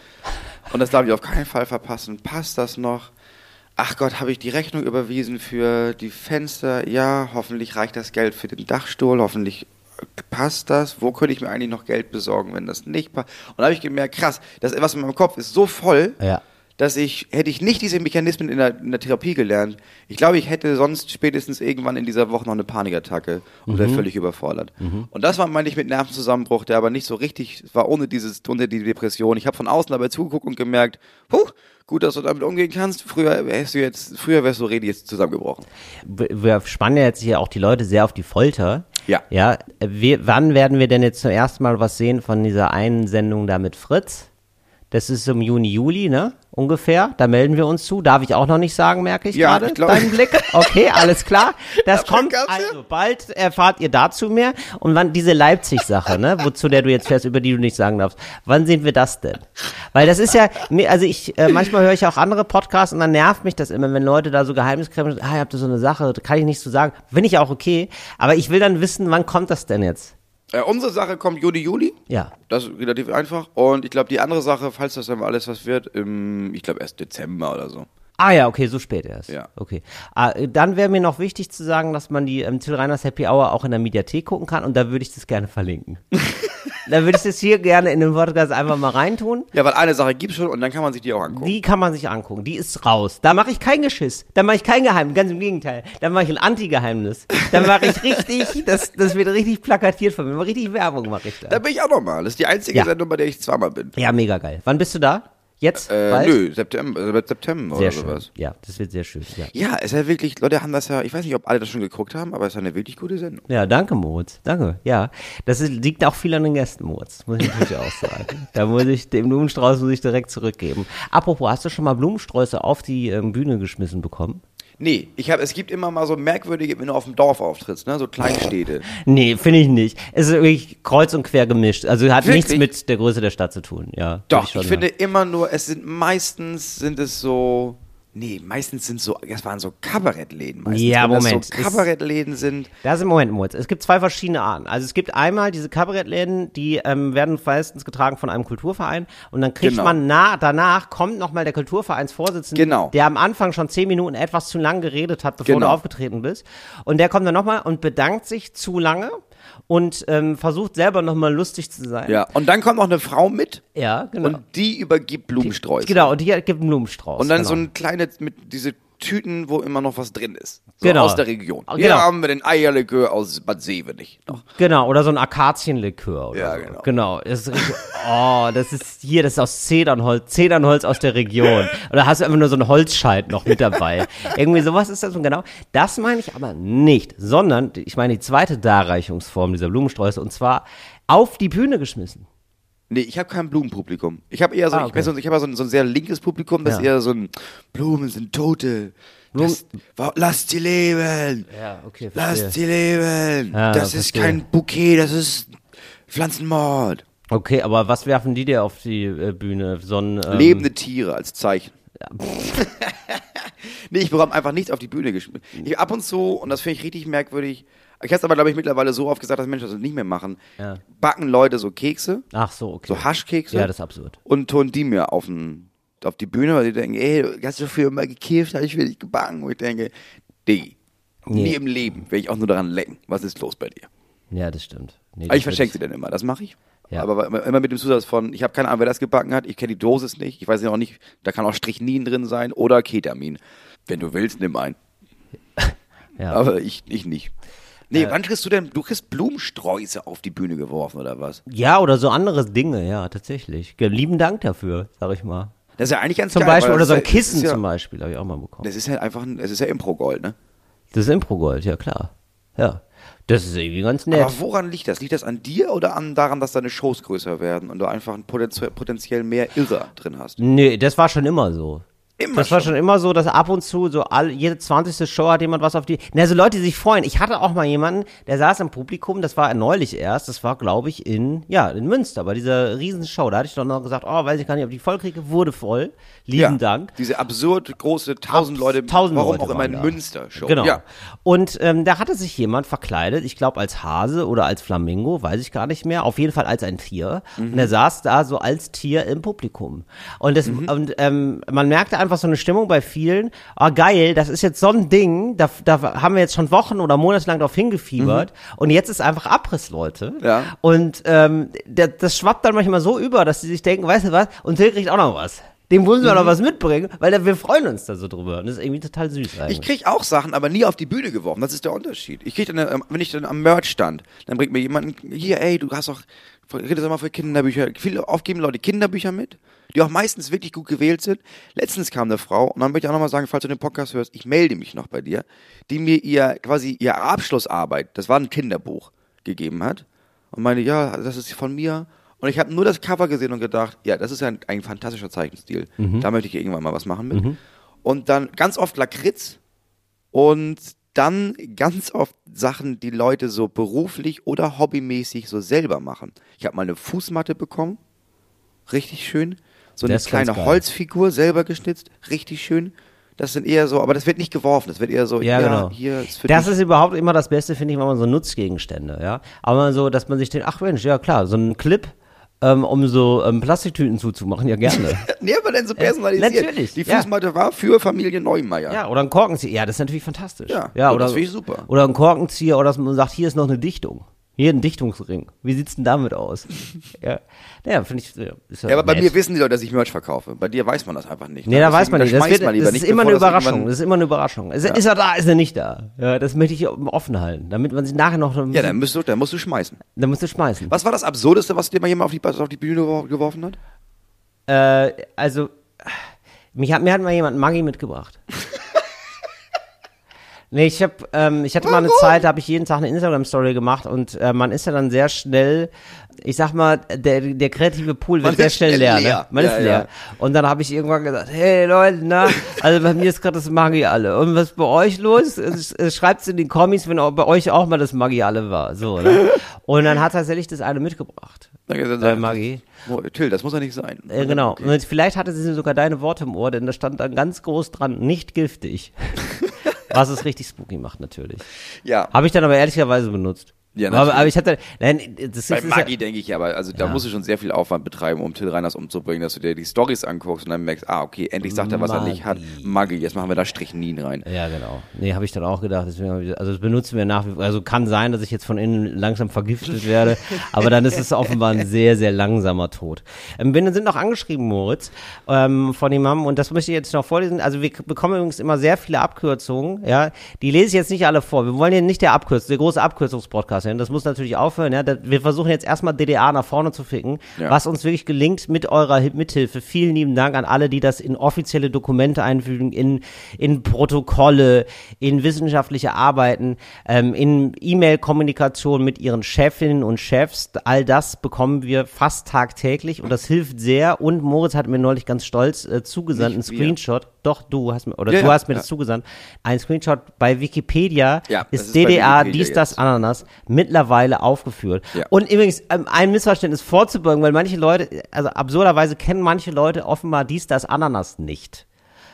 Und das darf ich auf keinen Fall verpassen. Passt das noch? Ach Gott, habe ich die Rechnung überwiesen für die Fenster? Ja, hoffentlich reicht das Geld für den Dachstuhl. Hoffentlich passt das. Wo könnte ich mir eigentlich noch Geld besorgen, wenn das nicht passt? Und da habe ich gemerkt, krass, das was in meinem Kopf ist so voll, Ja. Dass ich, hätte ich nicht diese Mechanismen in der, in der Therapie gelernt, ich glaube, ich hätte sonst spätestens irgendwann in dieser Woche noch eine Panikattacke und wäre völlig überfordert. Und das war, meine ich, mit Nervenzusammenbruch, der aber nicht so richtig, war ohne dieses, ohne die Depression. Ich habe von außen dabei zugeguckt und gemerkt, puh, gut, dass du damit umgehen kannst. Früher wärst du jetzt, früher wärst du redig jetzt zusammengebrochen. Wir wir spannen ja jetzt hier auch die Leute sehr auf die Folter. Ja. Ja. Wir, wann werden wir denn jetzt zum ersten Mal was sehen von dieser einen Sendung da mit Fritz? Das ist im Juni, Juli, ne? Ungefähr. Da melden wir uns zu. Darf ich auch noch nicht sagen, merke ich Ja, gerade. Deinen Blick. Okay, alles klar. Das kommt. Also bald erfahrt ihr dazu mehr. Und wann diese Leipzig-Sache, ne? Wozu der du jetzt fährst, über die du nicht sagen darfst. Wann sehen wir das denn? Weil das ist ja, also ich, äh, manchmal höre ich auch andere Podcasts und dann nervt mich das immer, wenn Leute da so Geheimniskräfte, ah, ihr habt da so eine Sache, kann ich nicht so sagen. Finde ich auch okay. Aber ich will dann wissen, wann kommt das denn jetzt? Äh, unsere Sache kommt Juni, Juli. Ja. Das ist relativ einfach. Und ich glaube, die andere Sache, falls das dann mal alles was wird, im, ich glaube erst Dezember oder so. Ah ja, okay, so spät erst. Ja. Okay. Ah, äh, dann wäre mir noch wichtig zu sagen, dass man die ähm, Till Reiners Happy Hour auch in der Mediathek gucken kann und da würde ich das gerne verlinken. da würde ich das hier gerne in den Podcast einfach mal reintun. Ja, weil eine Sache gibt's schon und dann kann man sich die auch angucken. Die kann man sich angucken. Die ist raus. Da mache ich kein Geschiss. Da mache ich kein Geheimnis. Ganz im Gegenteil. Da mache ich ein Anti-Geheimnis. Da mache ich richtig, das, das wird richtig plakatiert von mir. Richtig Werbung mache ich Da da. bin ich auch nochmal. Das ist die einzige Ja. Sendung, bei der ich zweimal bin. Ja, mega geil. Wann bist du da? Jetzt? Äh, Bald? nö, September, äh, September Sehr oder schön. sowas. Ja, das wird sehr schön. Ja. Ja, es ist ja wirklich, Leute haben das ja, ich weiß nicht, ob alle das schon geguckt haben, aber es ist eine wirklich gute Sendung. Ja, danke, Moritz. Danke. Ja, das ist, liegt auch viel an den Gästen, Moritz. Muss ich natürlich auch sagen. Da muss ich, den Blumenstrauß muss ich direkt zurückgeben. Apropos, hast du schon mal Blumensträuße auf die ähm, Bühne geschmissen bekommen? Nee, ich habe, es gibt immer mal so merkwürdige, wenn du auf dem Dorf auftrittst, ne, so Kleinstädte. Nee, finde ich nicht. Es ist wirklich kreuz und quer gemischt. Also hat Wirklich? nichts mit der Größe der Stadt zu tun. Ja, Doch, ich, schon finde immer nur, es sind meistens, sind es so, nee, meistens sind so, es waren so Kabarettläden meistens. Ja, wenn Moment, Das so Kabarettläden sind. Das ist im Moment, Moritz. Es gibt zwei verschiedene Arten. Also es gibt einmal diese Kabarettläden, die ähm, werden meistens getragen von einem Kulturverein und dann kriegt Genau. man na, danach kommt nochmal der Kulturvereinsvorsitzende, Genau. der am Anfang schon zehn Minuten etwas zu lang geredet hat, bevor Genau. du aufgetreten bist. Und der kommt dann nochmal und bedankt sich zu lange und ähm, versucht selber nochmal lustig zu sein. Ja, und dann kommt noch eine Frau mit Ja, genau. und die übergibt Blumensträuße. genau, und die gibt einen Blumenstrauß. Und dann genau. so ein kleines, mit diese Tüten, wo immer noch was drin ist. So Genau. aus der Region. Genau. Hier haben wir den Eierlikör aus Bad Seewenich noch. Genau, oder so ein Akazienlikör oder Ja, so. genau. Genau. Das ist oh, das ist hier, das ist aus Zedernholz, Zedernholz aus der Region. Oder hast du einfach nur so einen Holzscheit noch mit dabei. Irgendwie sowas ist das und genau. Das meine ich aber nicht, sondern ich meine die zweite Darreichungsform dieser Blumensträuße und zwar auf die Bühne geschmissen. Nee, ich habe kein Blumenpublikum. Ich habe eher so, Ah, ich, okay. so, ich habe so, ein- so ein sehr linkes Publikum, das Ja. ist eher so ein Blumen sind Tote. Das, lasst sie leben. Ja, okay, Lasst sie leben. Ja, das ist verstehe. kein Bouquet, das ist Pflanzenmord. Okay, aber was werfen die dir auf die äh, Bühne? So ein, ähm, Lebende Tiere als Zeichen. Nee, ich bekomme einfach nichts auf die Bühne gespielt. Ich ab und zu, und das finde ich richtig merkwürdig, ich habe es aber, glaube ich, mittlerweile so oft gesagt, dass Menschen das nicht mehr machen, Ja. backen Leute so Kekse, Ach so, okay. so Haschkekse Ja, das ist absurd. und tun die mir auf, den, auf die Bühne, weil die denken, ey, hast du früher mal gekifft, habe ich für dich gebacken. Und ich denke, Diggi, nie Nee. im Leben werde ich auch nur daran lecken. Was ist los bei dir? Ja, das stimmt. Nee, Aber ich das wird- verschenke sie dann immer, das mache ich. Ja. Aber immer mit dem Zusatz von, ich habe keine Ahnung, wer das gebacken hat, ich kenne die Dosis nicht, ich weiß ja auch nicht, da kann auch Strychnin drin sein oder Ketamin. Wenn du willst, nimm ein. Ja. Aber ich, ich nicht. Nee, wann kriegst du denn, du kriegst Blumensträuße auf die Bühne geworfen oder was? ja, oder so andere Dinge, ja, tatsächlich. Lieben Dank dafür, sag ich mal. Das ist ja eigentlich ganz Zum geil. Beispiel, oder so ein Kissen ja, zum Beispiel, habe ich auch mal bekommen. Das ist ja einfach, ein, es ist ja Impro-Gold, ne? Das ist Improgold, ja klar. Ja. Das ist irgendwie ganz nett. Aber woran liegt das? Liegt das an dir oder an daran, dass deine Shows größer werden und du einfach ein potenziell, potenziell mehr Irrer drin hast? Nee, das war schon immer so. Immer das war schon immer so, dass ab und zu so all, jede 20. Show hat jemand was auf die. Na, so Leute, die sich freuen. Ich hatte auch mal jemanden, der saß im Publikum, das war neulich erst, das war, glaube ich, in, ja, in Münster, bei dieser Riesenshow. Da hatte ich doch noch gesagt, oh, weiß ich gar nicht, ob die voll kriege, wurde voll. Lieben Dank. Diese absurd große tausend Leute, tausend warum Leute auch immer in da. Münster Show. Genau. Ja. Und ähm, da hatte sich jemand verkleidet, ich glaube als Hase oder als Flamingo, weiß ich gar nicht mehr, auf jeden Fall als ein Tier. Und er saß da so als Tier im Publikum. Und, das, und ähm, man merkte einfach so eine Stimmung bei vielen, ah geil, das ist jetzt so ein Ding, da, da haben wir jetzt schon Wochen oder Monate lang drauf hingefiebert und jetzt ist einfach Abriss, Leute. Ja. Und ähm, der, das schwappt dann manchmal so über, dass sie sich denken, weißt du was, und Till kriegt auch noch was. Dem wollen wir noch was mitbringen, weil wir freuen uns da so drüber. Und das ist irgendwie total süß eigentlich. Ich krieg auch Sachen, aber nie auf die Bühne geworfen. Das ist der Unterschied. Ich krieg dann, äh, wenn ich dann am Merch stand, dann bringt mir jemand, hier, ey, du hast doch, redest doch mal für Kinderbücher. Viele oft geben Leute Kinderbücher mit, die auch meistens wirklich gut gewählt sind. Letztens kam eine Frau, und dann möchte ich auch nochmal sagen, falls du den Podcast hörst, ich melde mich noch bei dir, die mir ihr, quasi, ihr Abschlussarbeit, das war ein Kinderbuch, gegeben hat. Und meinte, ja, das ist von mir. Und ich habe nur das Cover gesehen und gedacht, ja, das ist ja ein, ein fantastischer Zeichenstil. Da möchte ich irgendwann mal was machen mit. Und dann ganz oft Lakritz und dann ganz oft Sachen, die Leute so beruflich oder hobbymäßig so selber machen. Ich habe mal eine Fußmatte bekommen, richtig schön. So eine kleine. Holzfigur selber geschnitzt, richtig schön. Das sind eher so, aber das wird nicht geworfen, das wird eher so, Ja, ja, genau. hier ist für das dich. ist überhaupt immer das Beste, finde ich, wenn man so Nutzgegenstände, ja. Aber so, dass man sich denkt, ach Mensch, ja klar, so ein Clip, ähm, um so ähm, Plastiktüten zuzumachen, ja gerne. Nee, aber dann so personalisiert. natürlich, Die ja. Fußmatte war für Familie Neumeier. ja, oder ein Korkenzieher, ja, das ist natürlich fantastisch. Ja, ja oder, das finde ich super. Oder ein Korkenzieher, oder dass man sagt, hier ist noch eine Dichtung. Hier ein Dichtungsring. Wie sieht's denn damit aus? ja, ja finde ich, ja, ist ja, Ja, aber bei nett. mir wissen die Leute, dass ich Merch verkaufe. Bei dir weiß man das einfach nicht. Nee, da Deswegen, weiß man nicht. Das, wird, man das ist nicht, immer eine Überraschung. Das ist immer eine Überraschung. Ist, ist er da, ist er nicht da? Ja, das möchte ich offen halten, damit man sich nachher noch. ein Ja, bisschen- dann musst du, dann musst du schmeißen. dann musst du schmeißen. Was war das Absurdeste, was dir mal jemand auf die, auf die Bühne gewor- geworfen hat? Äh, also, mich hat, mir hat mal jemand Maggi mitgebracht. nee, ich hab, ähm, ich hatte mal eine Zeit, da habe ich jeden Tag eine Instagram-Story gemacht und äh, man ist ja dann sehr schnell, ich sag mal, der, der kreative Pool wird Man sehr schnell leer. leer. Ne? Man Ja, ist leer. ja. Und dann habe ich irgendwann gesagt, hey Leute, na, also bei mir ist gerade das Maggi alle. Und was ist bei euch los? Schreibt es in den Kommis, wenn auch bei euch auch mal das Maggi alle war. So, ne? Und dann hat tatsächlich das eine mitgebracht. Er Äh, Maggi. Wo- Till, das muss ja nicht sein. Äh, genau. Okay. Und vielleicht hatte sie sogar deine Worte im Ohr, denn da stand dann ganz groß dran, nicht giftig. Was es richtig spooky macht, natürlich. Ja, Habe ich dann aber ehrlicherweise benutzt. Ja, aber, aber ich hatte, nein, das bei ist, Maggi ja, denke ich aber, also da Ja. musst du schon sehr viel Aufwand betreiben, um Till Reiners umzubringen, dass du dir die Stories anguckst und dann merkst, ah, okay, endlich sagt er, was er nicht hat. Maggi. Maggi, jetzt machen wir da Strychnin rein. ja, genau. Nee, habe ich dann auch gedacht. Deswegen ich, also das benutzen wir nach wie vor. Also kann sein, dass ich jetzt von innen langsam vergiftet werde, aber dann ist es offenbar ein sehr, sehr langsamer Tod. Ähm, wir sind noch angeschrieben, Moritz, ähm, von jemandem und das möchte ich jetzt noch vorlesen. Also wir bekommen übrigens immer sehr viele Abkürzungen, ja. Die lese ich jetzt nicht alle vor. Wir wollen hier nicht der Abkürz, der große Abkürzungspodcast sein. Das muss natürlich aufhören, ja. Wir versuchen jetzt erstmal DDA nach vorne zu ficken, Ja. was uns wirklich gelingt mit eurer Hi- Mithilfe. Vielen lieben Dank an alle, die das in offizielle Dokumente einfügen, in, in Protokolle, in wissenschaftliche Arbeiten, ähm, in E-Mail-Kommunikation mit ihren Chefinnen und Chefs. All das bekommen wir fast tagtäglich und das hilft sehr. Und Moritz hat mir neulich ganz stolz äh, zugesandt, einen. Screenshot. Doch, du hast mir, oder Ja, du hast mir das zugesandt. Ein Screenshot bei Wikipedia ist, ist DDA, Wikipedia dies, das. Ananas mittlerweile aufgeführt. Ja. Und übrigens, ähm, ein Missverständnis vorzubeugen, weil manche Leute, also absurderweise kennen manche Leute offenbar dies, das, Ananas nicht.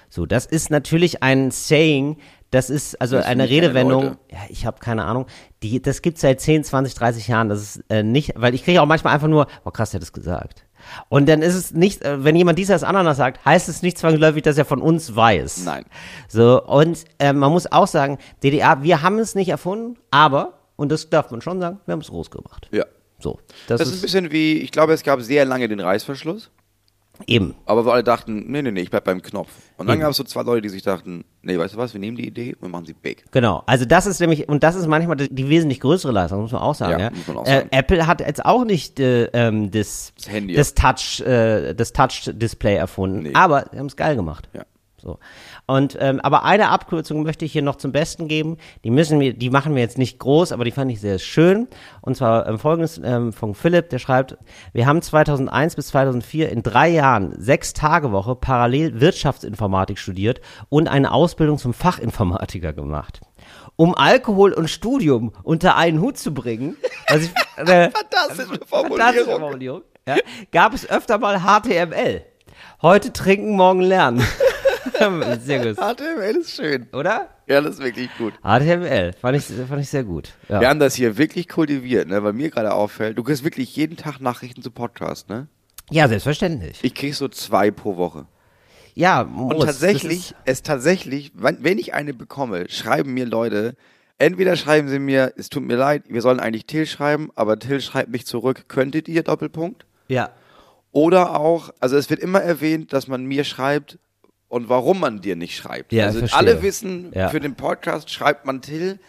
So, das ist natürlich ein Saying, das ist also Das eine Redewendung. Ja, ich habe keine Ahnung. Die, das gibt's seit 10, 20, 30 Jahren. Das ist äh, nicht, weil ich kriege auch manchmal einfach nur, oh krass, der hat das gesagt. Und dann ist es nicht, äh, wenn jemand dies als Ananas sagt, heißt es nicht zwangsläufig, dass er von uns weiß. Nein. So, und äh, man muss auch sagen, DDR, wir haben es nicht erfunden, aber, und das darf man schon sagen, wir haben es groß gemacht. Ja. So, das, Das ist ein bisschen wie, ich glaube, es gab sehr lange den Reißverschluss, eben. aber wir alle dachten, nee, nee, nee, ich bleib beim Knopf. Und dann gab es so zwei Leute, die sich dachten, nee, weißt du was, wir nehmen die Idee und wir machen sie big. Genau, also das ist nämlich, und das ist manchmal die, die wesentlich größere Leistung, muss man auch sagen. Ja, Ja, muss man auch Äh, sagen. Apple hat jetzt auch nicht äh, ähm, das, Das Handy. das Touch, äh, das Touch-Display erfunden, Nee. aber sie haben es geil gemacht. Ja. So. Und ähm, aber eine Abkürzung möchte ich hier noch zum Besten geben. Die müssen wir, die machen wir jetzt nicht groß, aber die fand ich sehr schön. Und zwar ähm, folgendes ähm, von Philipp, der schreibt: Wir haben 2001 bis 2004 in drei Jahren sechs Tage Woche parallel Wirtschaftsinformatik studiert und eine Ausbildung zum Fachinformatiker gemacht. Um Alkohol und Studium unter einen Hut zu bringen, was ich, äh, Fantastische Fantastische Formulierung. Ja, gab es öfter mal HTML. Heute trinken, morgen lernen. sehr gut. HTML ist schön. Oder? Ja, das ist wirklich gut. HTML. Fand ich, fand ich sehr gut. Ja. Wir haben das hier wirklich kultiviert, ne? weil mir gerade auffällt, du kriegst wirklich jeden Tag Nachrichten zu Podcast, ne? ja, selbstverständlich. Ich krieg so zwei pro Woche. Ja, Und Moritz, tatsächlich, es tatsächlich, wenn, wenn ich eine bekomme, schreiben mir Leute, entweder schreiben sie mir, es tut mir leid, wir sollen eigentlich Till schreiben, aber Till schreibt mich zurück, könntet ihr, Doppelpunkt? Ja. Oder auch, also es wird immer erwähnt, dass man mir schreibt und warum man dir nicht schreibt. Ja, also alle wissen, Ja. für den Podcast schreibt man Till,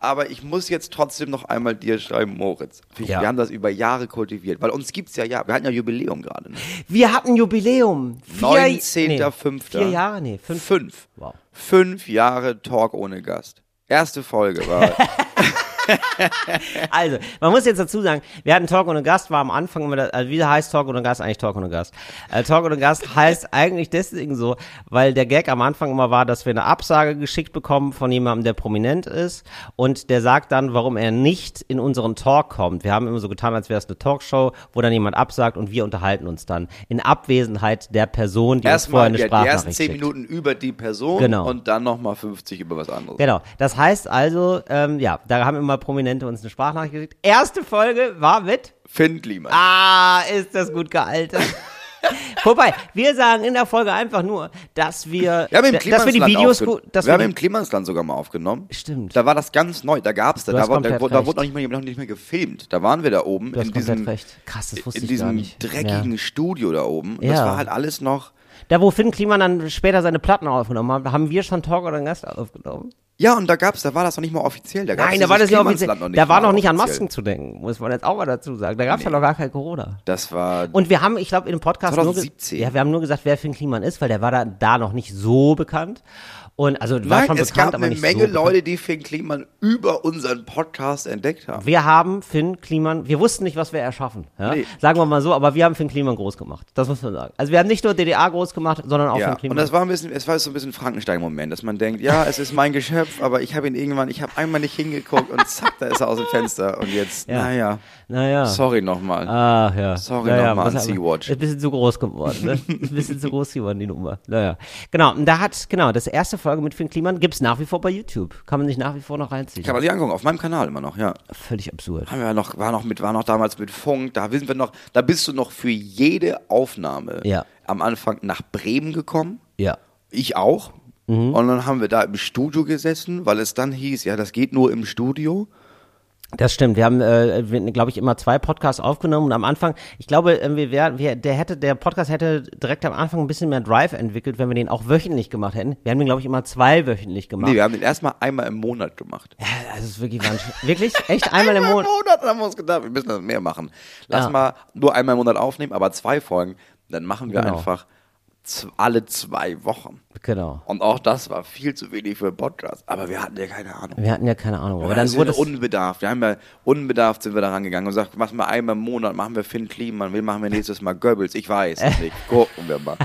aber ich muss jetzt trotzdem noch einmal dir schreiben, Moritz. Wir Ja. haben das über Jahre kultiviert, weil uns gibt's ja, ja, wir hatten ja Jubiläum gerade. Ne? Wir hatten Jubiläum. Vier, 19.05. Nee, vier Jahre? Nee, fünf. Fünf. Wow. Fünf Jahre Talk ohne Gast. Erste Folge war. Also, man muss jetzt dazu sagen, wir hatten Talk ohne Gast, war am Anfang immer, das, also wie heißt Talk ohne Gast? Eigentlich Talk ohne Gast. Äh, Talk ohne Gast heißt eigentlich deswegen so, weil der Gag am Anfang immer war, dass wir eine Absage geschickt bekommen von jemandem, der prominent ist und der sagt dann, warum er nicht in unseren Talk kommt. Wir haben immer so getan, als wäre es eine Talkshow, wo dann jemand absagt und wir unterhalten uns dann in Abwesenheit der Person, die uns vorher Erstmal eine ja, die Sprachnachricht ersten zehn schickt. Minuten über die Person Genau. und dann nochmal 50 über was anderes. Genau. Das heißt also, ähm, ja, da haben immer Prominente uns eine Sprachnachricht geschickt. Erste Folge war mit Finn Kliman. Ah, ist das gut gealtert. Wobei, wir sagen in der Folge einfach nur, dass wir, Wir haben im dass wir die Videos gut, wir wir, haben im Klimansland sogar mal aufgenommen. Stimmt. Da war das ganz neu, da da, Du da, hast war, da, da wurde noch nicht, mehr, noch nicht mehr gefilmt. Da waren wir da oben in diesem, recht. Krass, das wusste in diesem dreckigen Ja. Studio da oben. Und Ja. Das war halt alles noch. Da, wo Finn Kliman dann später seine Platten aufgenommen hat, haben wir schon Talk oder einen Gast aufgenommen. Ja, und da gab's, da war das noch nicht mal offiziell. Da gab's Nein, da war das nicht offiziell. Klimansland Da war noch nicht an offiziell. Masken zu denken, muss man jetzt auch mal dazu sagen. Da gab es ja noch gar kein Corona. Das war. Und wir haben, ich glaube, in dem Podcast 2017. nur, ja, wir haben nur gesagt, wer Finn Kliman ist, weil der war da, da noch nicht so bekannt. Und also war Nein, schon es bekannt, gab aber eine nicht Menge so. Leute, die Finn Kliman über unseren Podcast entdeckt haben. Wir haben Finn Kliman, wir wussten nicht, was wir erschaffen. Ja? Nee. Sagen wir mal so, aber wir haben Finn Kliman groß gemacht. Das muss man sagen. Also wir haben nicht nur DDR groß gemacht, sondern auch Ja, Finn und Kliman. das war ein bisschen, es war so ein bisschen Frankenstein-Moment, dass man denkt, ja, es ist mein Geschöpf, aber ich habe ihn irgendwann, ich habe einmal nicht hingeguckt und zack, da ist er aus dem Fenster und jetzt, Ja. naja, naja. sorry nochmal. Ah, ja. Sorry naja, nochmal an Sea-Watch. Ein bisschen zu groß geworden, ne? Ein bisschen zu groß geworden, die Nummer. Naja. Genau, und da hat, genau, das erste Folge mit Finn Kliman gibt's nach wie vor bei YouTube. Kann man sich nach wie vor noch reinziehen. Kann man sich angucken, auf meinem Kanal immer noch, ja. Völlig absurd. Haben wir noch, war noch mit, war noch damals mit Funk, da sind wir noch, da bist du noch für jede Aufnahme Ja. am Anfang nach Bremen gekommen. Ja. Ich auch. Mhm. Und dann haben wir da im Studio gesessen, weil es dann hieß, ja, das geht nur im Studio. Das stimmt. Wir haben, äh, glaube ich, immer zwei Podcasts aufgenommen und am Anfang, ich glaube, äh, wir, wär, wir, der hätte, der Podcast hätte direkt am Anfang ein bisschen mehr Drive entwickelt, wenn wir den auch wöchentlich gemacht hätten. Wir haben den, glaube ich, immer zwei wöchentlich gemacht. Nee, wir haben den erstmal einmal im Monat gemacht. ja, das ist wirklich. Wirklich? Echt? Einmal im Monat? Monat haben wir uns gedacht, wir müssen das mehr machen. Lass Ja. mal nur einmal im Monat aufnehmen, aber zwei Folgen. Dann machen wir Genau. einfach alle zwei Wochen. Genau. Und auch das war viel zu wenig für Podcast. Aber wir hatten ja keine Ahnung. Wir hatten ja keine Ahnung. Aber dann wurde unbedarft. Wir haben ja unbedarft sind wir da rangegangen und gesagt, machen wir einmal im Monat, machen wir Finn Kliman, wir machen wir nächstes Mal Goebbels. Ich weiß es nicht. Gucken wir mal.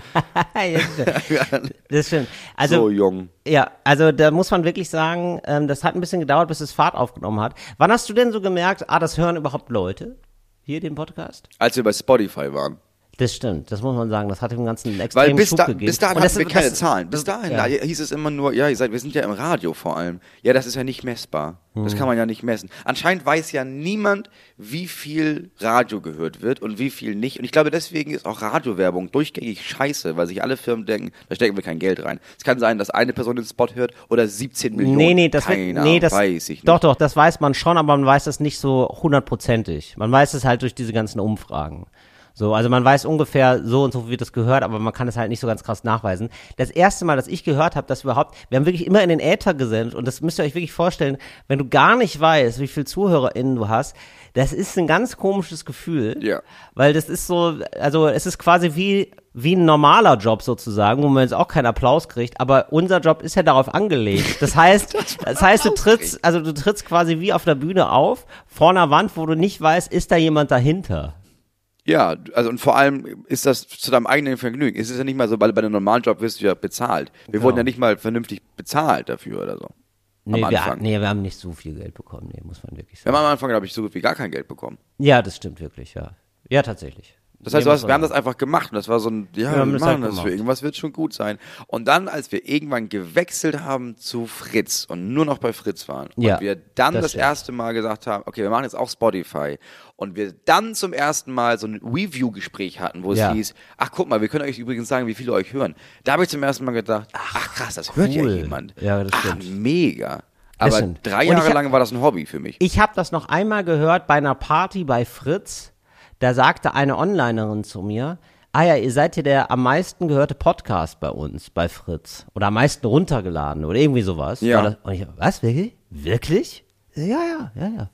Das stimmt. Also, so jung. Ja, also da muss man wirklich sagen, ähm, das hat ein bisschen gedauert, bis es Fahrt aufgenommen hat. Wann hast du denn so gemerkt, ah, das hören überhaupt Leute? Hier den Podcast? Als wir bei Spotify waren. Das stimmt, das muss man sagen. Das hat dem Ganzen einen extremen Weil bis, Schub da, gegeben. bis dahin Und hatten wir keine das- Zahlen. Bis dahin ja. hieß es immer nur, ja, ihr seid, wir sind ja im Radio vor allem. Ja, das ist ja nicht messbar. Hm. Das kann man ja nicht messen. Anscheinend weiß ja niemand, wie viel Radio gehört wird und wie viel nicht. Und ich glaube, deswegen ist auch Radiowerbung durchgängig scheiße, weil sich alle Firmen denken, da stecken wir kein Geld rein. Es kann sein, dass eine Person den Spot hört oder 17 Millionen. Nee, nee, das, Keine wird, Ahnung, nee, das weiß ich nicht. Doch, doch, das weiß man schon, aber man weiß das nicht so hundertprozentig. Man weiß es halt durch diese ganzen Umfragen. So, also man weiß ungefähr so und so wird das gehört, aber man kann es halt nicht so ganz krass nachweisen. Das erste Mal, dass ich gehört habe, dass überhaupt, wir haben wirklich immer in den Äther gesendet und das müsst ihr euch wirklich vorstellen, wenn du gar nicht weißt, wie viel ZuhörerInnen du hast, das ist ein ganz komisches Gefühl. Ja. Weil das ist so, also es ist quasi wie, wie ein normaler Job sozusagen, wo man jetzt auch keinen Applaus kriegt, aber unser Job ist ja darauf angelegt. Das heißt, das heißt, du trittst, also du trittst quasi wie auf der Bühne auf, vor einer Wand, wo du nicht weißt, ist da jemand dahinter. Ja, also und vor allem ist das zu deinem eigenen Vergnügen. Es ist ja nicht mal so, weil bei einem normalen Job wirst du ja bezahlt. Wir wurden ja nicht mal vernünftig bezahlt dafür oder so. Nee, am wir, nee, wir haben nicht so viel Geld bekommen, nee, muss man wirklich Wir sagen. haben am Anfang, glaube ich, so gut wie gar kein Geld bekommen. Ja, das stimmt wirklich, ja. Ja, tatsächlich. Das heißt, du hast, wir haben das einfach gemacht und das war so ein, ja, Wir wir haben das machen halt das für irgendwas wird schon gut sein. Und dann, als wir irgendwann gewechselt haben zu Fritz und nur noch bei Fritz waren Ja, und wir dann das das, erste Mal gesagt haben, okay, wir machen jetzt auch Spotify und wir dann zum ersten Mal so ein Review-Gespräch hatten, wo es Ja. hieß, ach guck mal, wir können euch übrigens sagen, wie viele euch hören. Da habe ich zum ersten Mal gedacht, ach, krass, das hört ja cool. jemand. Ja, das ach, stimmt. mega. Aber drei Jahre hab- lang war das ein Hobby für mich. Ich habe das noch einmal gehört bei einer Party bei Fritz. Da sagte eine Onlinerin zu mir, ah ja, ihr seid ja der am meisten gehörte Podcast bei uns, bei Fritz. Oder am meisten runtergeladen oder irgendwie sowas. Ja. Das, und ich, was, wirklich? Wirklich? Ja, ja, ja, ja.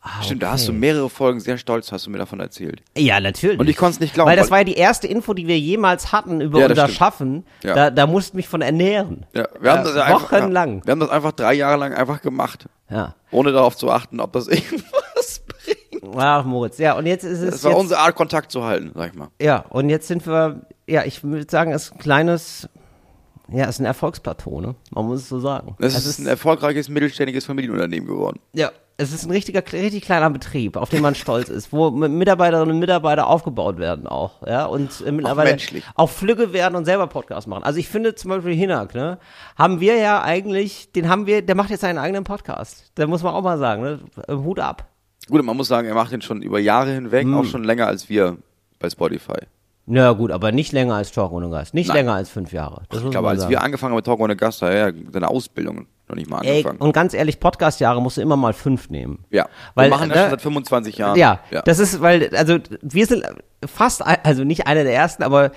Ah, Stimmt, da hast du mehrere Folgen sehr stolz, hast du mir davon erzählt. Ja, natürlich. Und ich konnte es nicht glauben, Weil das war ja die erste Info, die wir jemals hatten über Ja, das unser stimmt. Schaffen. Ja. Da, da musste mich von ernähren. Ja, wir haben das ja einfach, Wochenlang. Wir haben das einfach drei Jahre lang einfach gemacht. Ja. Ohne darauf zu achten, ob das irgendwas bringt. Ach, Moritz. Ja, und jetzt ist es. Das war jetzt, unsere Art, Kontakt zu halten, sag ich mal. Ja, und jetzt sind wir, ja, ich würde sagen, es ist ein kleines, ja, es ist ein Erfolgsplateau, ne? Man muss es so sagen. Das es ist ein erfolgreiches mittelständiges Familienunternehmen geworden. ja, es ist ein richtiger, richtig kleiner Betrieb, auf den man stolz ist, wo mit Mitarbeiterinnen und Mitarbeiter aufgebaut werden auch, ja, und äh, mittlerweile menschlich. auch Flügge werden und selber Podcasts machen. Also ich finde zum Beispiel Hinak, ne, haben wir ja eigentlich, den haben wir, der macht jetzt seinen eigenen Podcast. Da muss man auch mal sagen, ne, Hut ab. Gut, man muss sagen, er macht den schon über Jahre hinweg, Hm. auch schon länger als wir bei Spotify. Ja gut, aber nicht länger als Talk ohne Gast, nicht Nein. länger als fünf Jahre. Das Ich glaube, als sagen. wir angefangen haben mit Talk ohne Gast, da hat er ja seine Ausbildung noch nicht mal Ey, angefangen. und ganz ehrlich, Podcast-Jahre musst du immer mal fünf nehmen. ja, Weil, wir machen das ne, schon seit 25 Jahren. Ja, ja. das ist, weil, also wir sind fast, also nicht einer der ersten, aber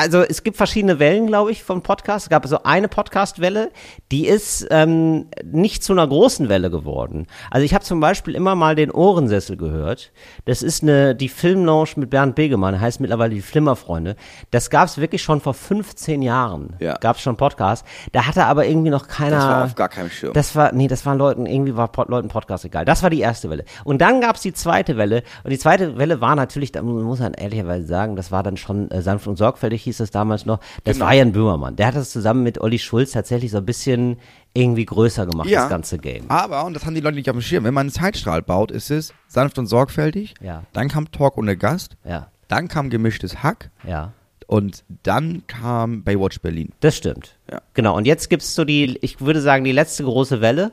also es gibt verschiedene Wellen, glaube ich, von Podcasts. Es gab so eine Podcast-Welle, die ist ähm, nicht zu einer großen Welle geworden. Also ich habe zum Beispiel immer mal den Ohrensessel gehört. Das ist eine die Filmlounge mit Bernd Begemann, heißt mittlerweile die Flimmerfreunde. Das gab es wirklich schon vor 15 Jahren. Ja. Gab es schon Podcasts. Da hatte aber irgendwie noch keiner. Das war auf gar keinem Schirm. Das war, nee, das waren Leuten, irgendwie war Pod, Leuten Podcast egal. Das war die erste Welle. Und dann gab's die zweite Welle. Und die zweite Welle war natürlich, da muss man ehrlicherweise sagen, das war dann schon äh, sanft und sorgfältig, hieß es damals noch. Das Genau. war Jan Böhmermann. Der hat das zusammen mit Olli Schulz tatsächlich so ein bisschen irgendwie größer gemacht, Ja. das ganze Game. Aber, und das haben die Leute nicht auf dem Schirm, wenn man einen Zeitstrahl baut, ist es sanft und sorgfältig. Ja. Dann kam Talk ohne Gast. Ja, Dann kam gemischtes Hack. ja. Und dann kam Baywatch Berlin. Das stimmt. Ja. Genau. Und jetzt gibt's so die, ich würde sagen, die letzte große Welle.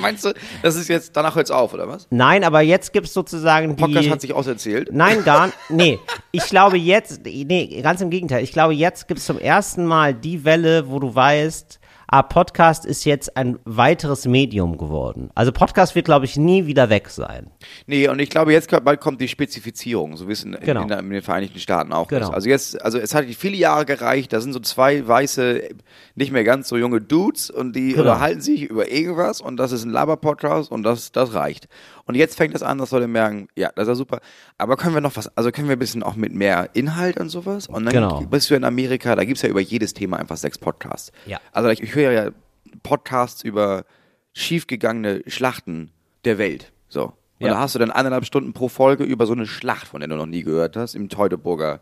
Meinst du, das ist jetzt, danach hört's auf, oder was? Nein, aber jetzt gibt's sozusagen die. Podcast hat sich auserzählt. Nein, gar nicht. Nee, ich glaube jetzt, nee, ganz im Gegenteil. Ich glaube, jetzt gibt es zum ersten Mal die Welle, wo du weißt, ah, Podcast ist jetzt ein weiteres Medium geworden. Also Podcast wird, glaube ich, nie wieder weg sein. Nee, und ich glaube, jetzt kommt- bald kommt die Spezifizierung, so wie es in, Genau. in, in den Vereinigten Staaten auch Genau. ist. Also jetzt, also es hat viele Jahre gereicht, da sind so zwei weiße, nicht mehr ganz so junge Dudes und die Genau. unterhalten sich über irgendwas und das ist ein Laber-Podcast und das, das reicht. Und jetzt fängt das an, dass Leute merken, ja, das ist ja super, aber können wir noch was, also können wir ein bisschen auch mit mehr Inhalt und sowas? Und dann Genau. bist du in Amerika, da gibt's ja über jedes Thema einfach sechs Podcasts. Ja. Also ich, ich höre ja Podcasts über schiefgegangene Schlachten der Welt. So. Und Ja. da hast du dann eineinhalb Stunden pro Folge über so eine Schlacht, von der du noch nie gehört hast, im Teutoburger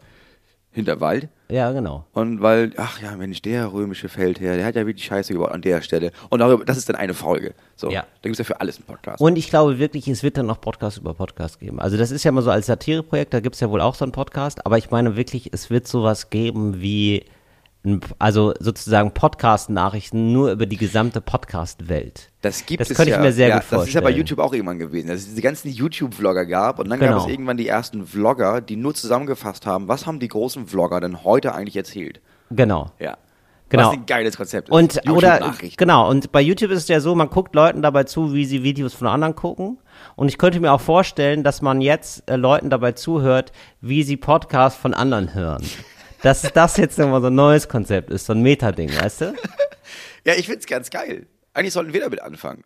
Hinterwald. Ja, genau. Und weil, ach ja, Mensch, der römische Feldherr, der hat ja wirklich Scheiße gebaut an der Stelle. Und darüber, das ist dann eine Folge. So, Ja. da gibt es ja für alles einen Podcast. Und ich glaube wirklich, es wird dann noch Podcast über Podcast geben. Also das ist ja mal so als Satireprojekt, da gibt es ja wohl auch so einen Podcast, aber ich meine wirklich, es wird sowas geben wie, also sozusagen Podcast-Nachrichten nur über die gesamte Podcast-Welt. Das gibt Das es könnte ich ja. mir sehr ja, gut Das ist ja bei vorstellen. YouTube auch irgendwann gewesen, dass es diese ganzen YouTube-Vlogger gab und dann Genau. gab es irgendwann die ersten Vlogger, die nur zusammengefasst haben, was haben die großen Vlogger denn heute eigentlich erzählt? Genau. Ja. Genau. Was ein geiles Konzept ist. Und oder genau, und bei YouTube ist es ja so, man guckt Leuten dabei zu, wie sie Videos von anderen gucken. Und ich könnte mir auch vorstellen, dass man jetzt äh, Leuten dabei zuhört, wie sie Podcasts von anderen hören. Dass das jetzt immer so ein neues Konzept ist, so ein Meta-Ding, weißt du? Ja, ich find's ganz geil. Eigentlich sollten wir damit anfangen.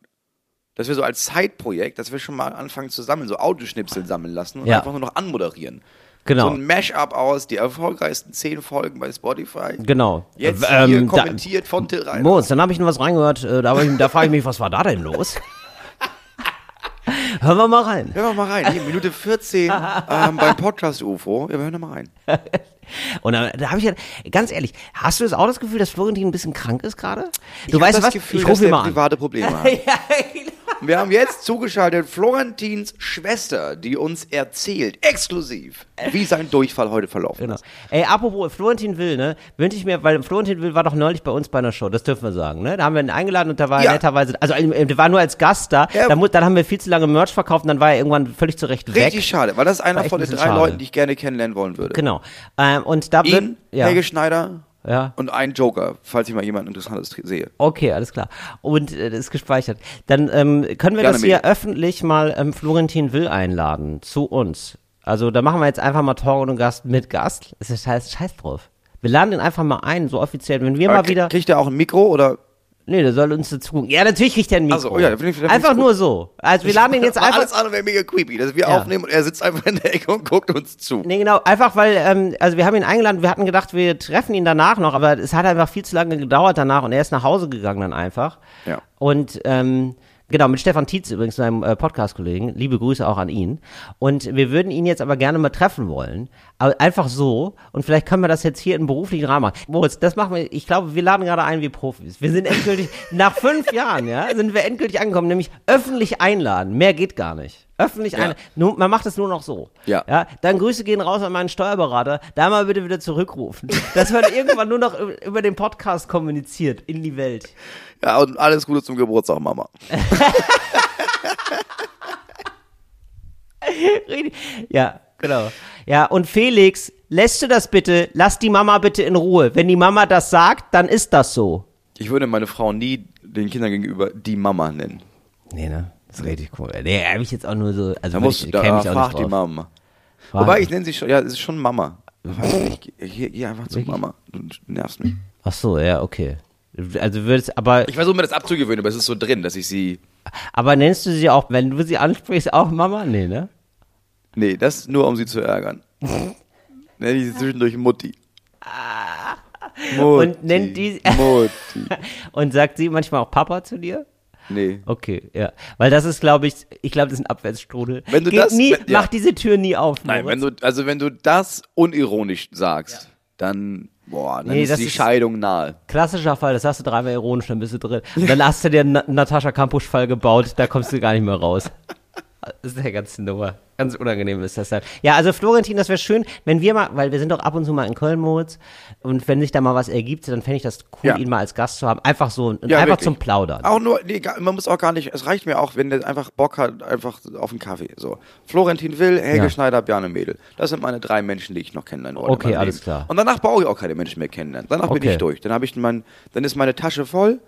Dass wir so als Zeitprojekt, dass wir schon mal anfangen zu sammeln, so Audioschnipsel sammeln lassen und Ja. einfach nur noch anmoderieren. Genau. So ein Mash-up aus, die erfolgreichsten zehn Folgen bei Spotify. Genau. Jetzt Ähm, hier da- kommentiert von Till Reiner. Moritz, dann habe ich noch was reingehört, äh, da, da frage ich mich, was war da denn los? Hören wir mal rein. Hören wir mal rein. Hier, Minute 14 ähm, beim Podcast UFO. Ja, wir hören da mal rein. Und da, da habe ich ja, ganz ehrlich, hast du jetzt auch das Gefühl, dass Florentin ein bisschen krank ist gerade? Du weißt das was? Gefühl, ich rufe ihn mal an. private Probleme hat. Wir haben jetzt zugeschaltet Florentins Schwester, die uns erzählt, exklusiv, wie sein Durchfall heute verlaufen Genau. ist. Ey, apropos Florentin Will, ne? Wünsche ich mir, weil Florentin Will war doch neulich bei uns bei einer Show, das dürfen wir sagen, ne? Da haben wir ihn eingeladen und da war er Ja. netterweise, also äh, der war nur als Gast da, Ja. dann, dann haben wir viel zu lange Merch verkauft und dann war er irgendwann völlig zurecht Richtig weg. schade, weil das ist einer von ein den drei schade. Leuten, die ich gerne kennenlernen wollen würde. Genau. Ähm, und da Ihn, ja, Helge Schneider ja. und ein Joker, falls ich mal jemand Interessantes sehe. Okay, alles klar. Und äh, das ist gespeichert. Dann ähm, können wir Gerne, das hier Medi. öffentlich mal ähm, Florentin Will einladen zu uns. Also da machen wir jetzt einfach mal Talk und Gast mit Gast. Das ist scheiß, scheiß drauf. Wir laden den einfach mal ein, so offiziell. Wenn wir Aber mal krie- wieder. Kriegt er auch ein Mikro oder? Nee, der soll uns dazu gucken. Ja, natürlich kriegt er ein Mikro. Also, ja, finde ich- einfach nur so. Also wir laden ihn jetzt einfach. Alles andere wäre mega creepy, dass wir Ja. aufnehmen und er sitzt einfach in der Ecke und guckt uns zu. Nee, genau, einfach weil, ähm, also wir haben ihn eingeladen, wir hatten gedacht, wir treffen ihn danach noch, aber es hat einfach viel zu lange gedauert danach und er ist nach Hause gegangen dann einfach. Ja. Und ähm, genau, mit Stefan Tietz übrigens, seinem äh, Podcast-Kollegen, liebe Grüße auch an ihn. Und wir würden ihn jetzt aber gerne mal treffen wollen, aber einfach so und vielleicht können wir das jetzt hier in beruflichen Rahmen machen. Moritz, das machen wir, ich glaube, wir laden gerade ein wie Profis. Wir sind endgültig, nach fünf Jahren, ja, sind wir endgültig angekommen, nämlich öffentlich einladen. Mehr geht gar nicht. Öffentlich Ja. ein, nur, man macht es nur noch so. Ja. ja. Dann Grüße gehen raus an meinen Steuerberater. Da mal bitte wieder zurückrufen. Dass man irgendwann nur noch über, den Podcast kommuniziert in die Welt. Ja, und alles Gute zum Geburtstag, Mama. Ja, genau. Ja, und Felix, lässt du das bitte? Lass die Mama bitte in Ruhe. Wenn die Mama das sagt, dann ist das so. Ich würde meine Frau nie den Kindern gegenüber die Mama nennen. Nee, ne? Das ist richtig cool. Nee, hab ich jetzt auch nur so, also Da würd muss, ich, da käm ich auch frag nicht die. Mama. Frag- Wobei, ich nenne sie schon, ja, es ist schon Mama. Weiß nicht, Geh, einfach zu Mama. Du nervst mich. Ach so, ja, okay. Also würdest, aber, Ich versuche mir das abzugewöhnen, aber es ist so drin, dass ich sie. aber nennst du sie auch, wenn du sie ansprichst, auch Mama? Nee, ne? Nee, das nur, um sie zu ärgern. Nenne ich sie zwischendurch Mutti. Mutti. Und nennt die- Mutti. Und sagt sie manchmal auch Papa zu dir? Nee. Okay, ja. Weil das ist, glaube ich, ich glaube, das ist ein Abwärtsstrudel. Wenn du Geht das- nie, wenn- ja. mach diese Tür nie auf. Nein, wenn Moritz. du, also wenn du das unironisch sagst, dann, boah, dann Nee, ist die ist- Scheidung nahe. Klassischer Fall, das hast du dreimal ironisch, dann bist du drin. Und dann hast du dir einen Na- Natascha Kampusch-Fall gebaut, da kommst du gar nicht mehr raus. Das ist ja ganz Nummer. Ganz unangenehm ist das dann. Ja, also Florentin, das wäre schön, wenn wir mal, weil wir sind doch ab und zu mal in Köln, Moritz, und wenn sich da mal was ergibt, dann fände ich das cool, Ja. ihn mal als Gast zu haben. Einfach so, Ja, einfach wirklich. zum Plaudern. Auch nur, nee, man muss auch gar nicht, es reicht mir auch, wenn der einfach Bock hat, einfach auf einen Kaffee. So. Florentin Will, Helge Ja. Schneider, Bjarne Mädel. Das sind meine drei Menschen, die ich noch kennenlernen wollte. Okay, alles Leben. klar. Und danach brauche ich auch keine Menschen mehr kennenlernen. Danach bin Okay. Mhm. ich durch. Dann habe ich mein, dann ist meine Tasche voll.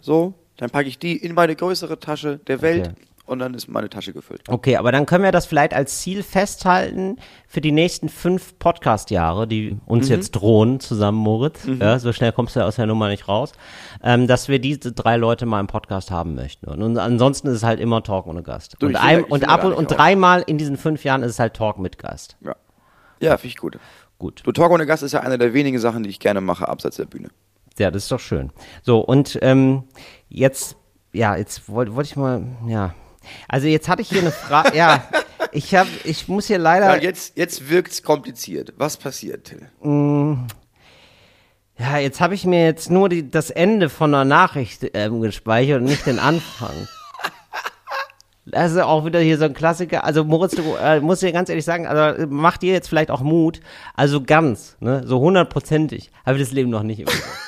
So. Dann packe ich die in meine größere Tasche der Welt Okay. Und dann ist meine Tasche gefüllt. Okay, aber dann können wir das vielleicht als Ziel festhalten für die nächsten fünf Podcast-Jahre, die uns Mhm. jetzt drohen, zusammen, Moritz. Ja, so schnell kommst du aus der Nummer nicht raus. Ähm, dass wir diese drei Leute mal im Podcast haben möchten. Und, und ansonsten ist es halt immer Talk ohne Gast. Du, und will ein, und will da ab und, und dreimal in diesen fünf Jahren ist es halt Talk mit Gast. Ja. Ja, finde ich gut. Gut. Du Talk ohne Gast ist ja eine der wenigen Sachen, die ich gerne mache, abseits der Bühne. Ja, das ist doch schön. So, und ähm, jetzt, ja, jetzt wollte wollte ich mal, ja. Also jetzt hatte ich hier eine Frage, ja, ich habe, ich muss hier leider. Ja, jetzt, jetzt wirkt's kompliziert. Was passiert, Till? Ja, jetzt habe ich mir jetzt nur die, das Ende von einer Nachricht ähm, gespeichert und nicht den Anfang. Das ist auch wieder hier so ein Klassiker. Also Moritz, du äh, musst dir ganz ehrlich sagen, also äh, mach dir jetzt vielleicht auch Mut. Also ganz, ne, so hundertprozentig habe ich das Leben noch nicht im Griff. Äh,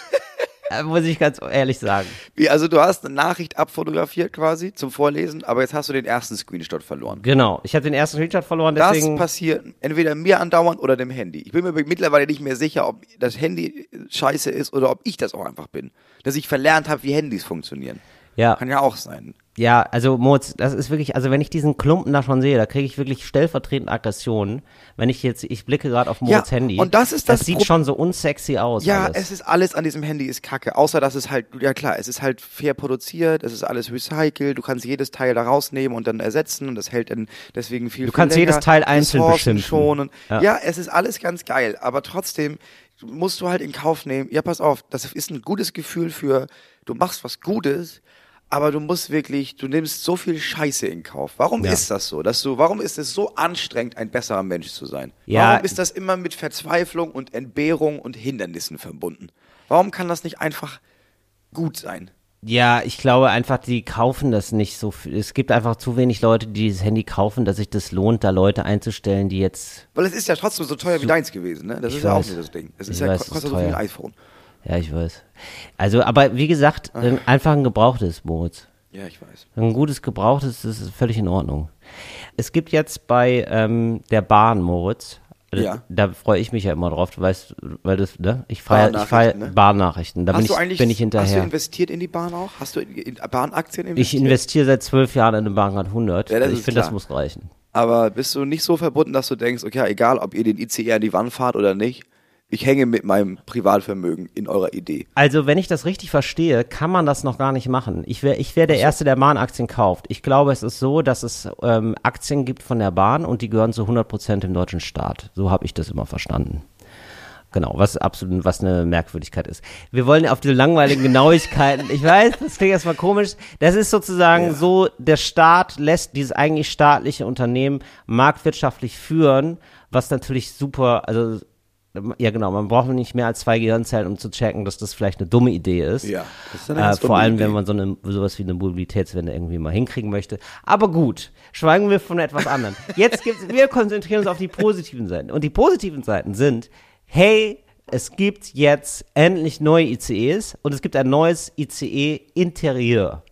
Muss ich ganz ehrlich sagen. Wie, also du hast eine Nachricht abfotografiert quasi zum Vorlesen, aber jetzt hast du den ersten Screenshot verloren. Genau. Ich habe den ersten Screenshot verloren, Das deswegen. passiert entweder mir andauernd oder dem Handy. Ich bin mir mittlerweile nicht mehr sicher, ob das Handy scheiße ist oder ob ich das auch einfach bin. Dass ich verlernt habe, wie Handys funktionieren. ja. Kann ja auch sein. Ja, also Moritz, das ist wirklich, also wenn ich diesen Klumpen da schon sehe, da kriege ich wirklich stellvertretend Aggressionen. Wenn ich jetzt, ich blicke gerade auf Moritz Ja, Handy. und das ist das Das sieht Pro- schon so unsexy aus. Ja, alles. es ist alles an diesem Handy ist kacke. Außer, dass es halt, ja klar, es ist halt fair produziert, es ist alles recycelt, du kannst jedes Teil da rausnehmen und dann ersetzen und das hält dann deswegen viel Du viel kannst länger. jedes Teil einzeln Ressourcen beschimpfen. schonen. Ja. Ja. es ist alles ganz geil, aber trotzdem musst du halt in Kauf nehmen, ja pass auf, das ist ein gutes Gefühl für, du machst was Gutes, aber du musst wirklich, du nimmst so viel Scheiße in Kauf. Warum Ja. ist das so? Dass du, warum ist es so anstrengend, ein besserer Mensch zu sein? Ja. Warum ist das immer mit Verzweiflung und Entbehrung und Hindernissen verbunden? Warum kann das nicht einfach gut sein? Ja, ich glaube einfach, die kaufen das nicht so viel. Es gibt einfach zu wenig Leute, die dieses Handy kaufen, dass sich das lohnt, da Leute einzustellen, die jetzt, Weil es ist ja trotzdem so teuer wie deins gewesen, ne? Das ist ja auch weiß. nicht das Ding. Es ist ja, weiß, kostet so viel iPhone. Ja, ich weiß. Also, aber wie gesagt, ein- einfach ein gebrauchtes, Moritz. Ja, ich weiß. Ein gutes gebrauchtes, das ist völlig in Ordnung. Es gibt jetzt bei ähm, der Bahn, Moritz, äh, Ja. da freue ich mich ja immer drauf, du weißt, weil das, ne? Ich feiere ich feier Bahnnachrichten, ne? Bahnnachrichten, da bin hast ich, du eigentlich, bin ich hast du hinterher. investiert in die Bahn auch? Hast du in, Bahnaktien Ich investiert? investiere seit zwölf Jahren in eine Bahncard 100. Ja, das Also ich finde, das muss reichen. Aber bist du nicht so verbunden, dass du denkst, okay, egal, ob ihr den ICE an die Wand fahrt oder nicht, ich hänge mit meinem Privatvermögen in eurer Idee. Also, wenn ich das richtig verstehe, kann man das noch gar nicht machen. Ich wäre ich wär der Erste, der Bahnaktien kauft. Ich glaube, es ist so, dass es ähm, Aktien gibt von der Bahn und die gehören zu 100 Prozent dem deutschen Staat. So habe ich das immer verstanden. Genau, was absolut, was eine Merkwürdigkeit ist. Wir wollen auf diese langweiligen Genauigkeiten. Ich weiß, das klingt erstmal komisch. Das ist sozusagen so, der Staat lässt dieses eigentlich staatliche Unternehmen marktwirtschaftlich führen, was natürlich super, also, ja genau, man braucht nicht mehr als zwei Gehirnzellen, um zu checken, dass das vielleicht eine dumme Idee ist. Ja, das ist eine Äh, ganz vor dumme allem, Idee. wenn man so eine, sowas wie eine Mobilitätswende irgendwie mal hinkriegen möchte. Aber gut, schweigen wir von etwas anderem. Jetzt gibt's, wir konzentrieren uns auf die positiven Seiten. Und die positiven Seiten sind, hey, es gibt jetzt endlich neue ICEs und es gibt ein neues ICE-Interieur.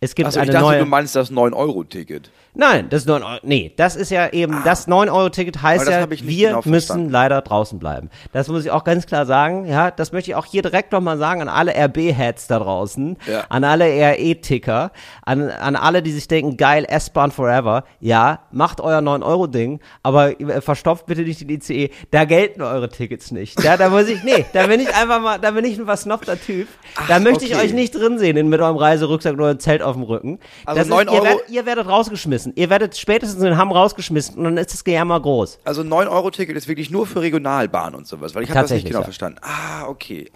Es gibt ich eine dachte, neue. du meinst das 9-Euro-Ticket. Nein, das ist 9 Euro. Nee, das ist ja eben, das 9-Euro-Ticket heißt ja, ich wir genau müssen leider draußen bleiben. Das muss ich auch ganz klar sagen. Ja, das möchte ich auch hier direkt nochmal sagen an alle RB-Heads da draußen, Ja. an alle RE-Ticker, an, an alle, die sich denken, geil, S-Bahn forever. Ja, macht euer 9-Euro-Ding, aber äh, verstopft bitte nicht den ICE. Da gelten eure Tickets nicht. Ja, da muss ich, nee, da bin ich einfach mal, da bin ich ein versnobter Typ. da möchte ich okay. euch nicht drin sehen in- mit eurem Reiserucksack und eurem Zelt auf dem Rücken. Also das 9 ist, ihr, Euro- werdet, ihr werdet rausgeschmissen. Ihr werdet spätestens in Hamm rausgeschmissen und dann ist das Gejammer groß. Also 9-Euro-Ticket ist wirklich nur für Regionalbahn und sowas, weil ich habe das nicht genau ja. verstanden. Ah, okay.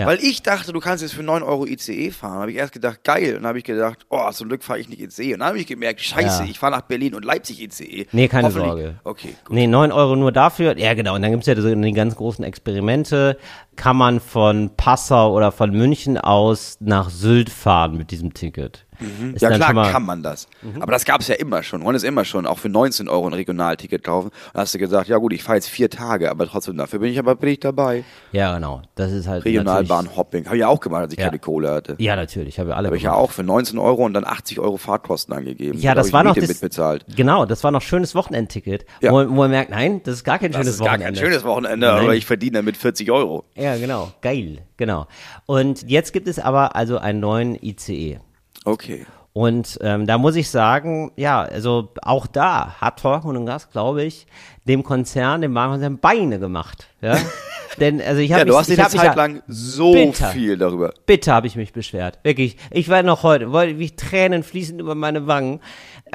Ja. Weil ich dachte, du kannst jetzt für 9 Euro ICE fahren. habe ich erst gedacht, geil. Und dann habe ich gedacht, oh, zum Glück fahre ich nicht ICE. Und dann habe ich gemerkt, scheiße, Ja. ich fahre nach Berlin und Leipzig ICE. Nee, keine Sorge. Okay, gut. Nee, 9 Euro nur dafür. Ja, genau. Und dann gibt's ja so die ganz großen Experimente. Kann man von Passau oder von München aus nach Sylt fahren mit diesem Ticket. Ist Ja klar mal- Mhm. kann man das. Aber das gab es ja immer schon. Man es immer schon auch für 19 Euro ein Regionalticket kaufen. Dann hast du gesagt, ja gut, ich fahre jetzt vier Tage, aber trotzdem dafür bin ich aber bin ich dabei. Ja, genau. Das ist halt Regionalbahn-Hopping. Habe ich ja auch gemacht, als ich Ja. keine Kohle hatte. Ja, natürlich. Habe ich alle Habe ich ja auch für 19 Euro und dann 80 Euro Fahrtkosten angegeben. Ja, Da das war noch das, mitbezahlt. Genau, das war noch schönes Wochenendticket, Ja. wo, wo man merkt, nein, das ist gar kein Das schönes ist gar Wochenende. kein schönes Wochenende, Nein. aber ich verdiene damit 40 Euro. Ja, genau, geil, genau. Und jetzt gibt es aber also einen neuen ICE. Okay. Und ähm, da muss ich sagen, ja, also auch da hat Torkun und Gas, glaube ich, dem Konzern, dem Bahnkonzern Beine gemacht. Ja? Denn, also ich Ja, habe du mich, hast dich ich eine Zeit ja- lang so Bitter. viel darüber. Bitte habe ich mich beschwert. Wirklich. Ich war noch heute, wollte wie Tränen fließen über meine Wangen.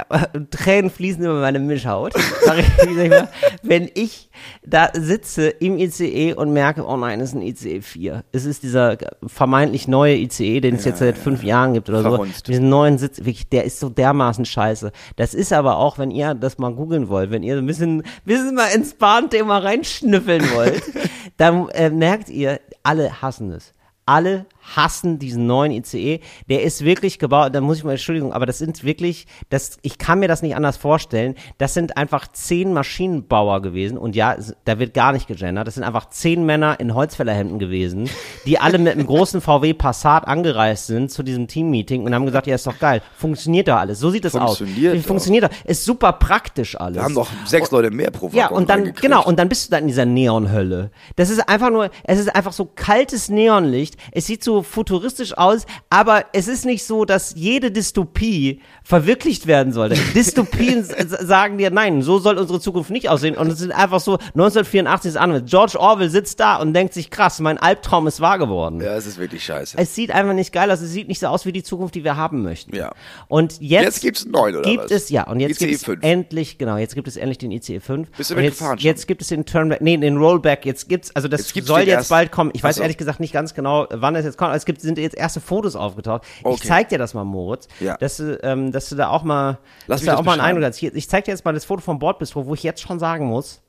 Äh, Tränen fließen über meine Mischhaut. Wenn ich da sitze im ICE und merke, oh nein, es ist ein ICE 4. Es ist dieser vermeintlich neue ICE, den es jetzt seit fünf Jahren gibt oder Verhunzt. so. Diesen neuen Sitz, wirklich, der ist so dermaßen scheiße. Das ist aber auch, wenn ihr das mal googeln wollt, wenn ihr ein bisschen, bisschen mal ins Bahnthema reinschnüffeln wollt, dann äh, merkt ihr, alle hassen es. Alle hassen diesen neuen ICE. Der ist wirklich gebaut, da muss ich mal, Entschuldigung, aber das sind wirklich, das, ich kann mir das nicht anders vorstellen. Das sind einfach zehn Maschinenbauer gewesen und ja, da wird gar nicht gegendert. Das sind einfach zehn Männer in Holzfällerhemden gewesen, die alle mit einem großen VW Passat angereist sind zu diesem Teammeeting und haben gesagt, ja, ist doch geil. Funktioniert doch alles. So sieht aus. Funktioniert doch. Funktioniert doch. Ist super praktisch alles. Wir haben noch sechs Leute mehr pro Ja, Waggon und dann, genau, und dann bist du da in dieser Neonhölle. Das ist einfach nur, es ist einfach so kaltes Neonlicht. Es sieht so futuristisch aus, aber es ist nicht so, dass jede Dystopie verwirklicht werden sollte. Dystopien sagen dir, nein, so soll unsere Zukunft nicht aussehen. Und es sind einfach so, 1984 ist anders. George Orwell sitzt da und denkt sich, krass, mein Albtraum ist wahr geworden. Ja, es ist wirklich scheiße. Es sieht einfach nicht geil aus. Es sieht nicht so aus wie die Zukunft, die wir haben möchten. Ja. Und jetzt, Jetzt gibt's neuen, oder gibt was? es, ja, und jetzt ICE gibt es 5. endlich, genau, jetzt gibt es endlich den ICE 5. Bist du und jetzt, mitgefahren schon? jetzt gibt es den Turnback, nee, den Rollback, jetzt gibt's, also das Jetzt soll jetzt bald kommen. Ich weiß Ach so. ehrlich gesagt nicht ganz genau, wann das jetzt kommt, aber es gibt, sind jetzt erste Fotos aufgetaucht. Ich Okay. zeig dir das mal, Moritz, Ja. dass du, ähm, dass du da auch mal, Lass dass du da auch mal einen. Eindruck hast. Hier, ich zeig dir jetzt mal das Foto vom Bordbistro, wo ich jetzt schon sagen muss,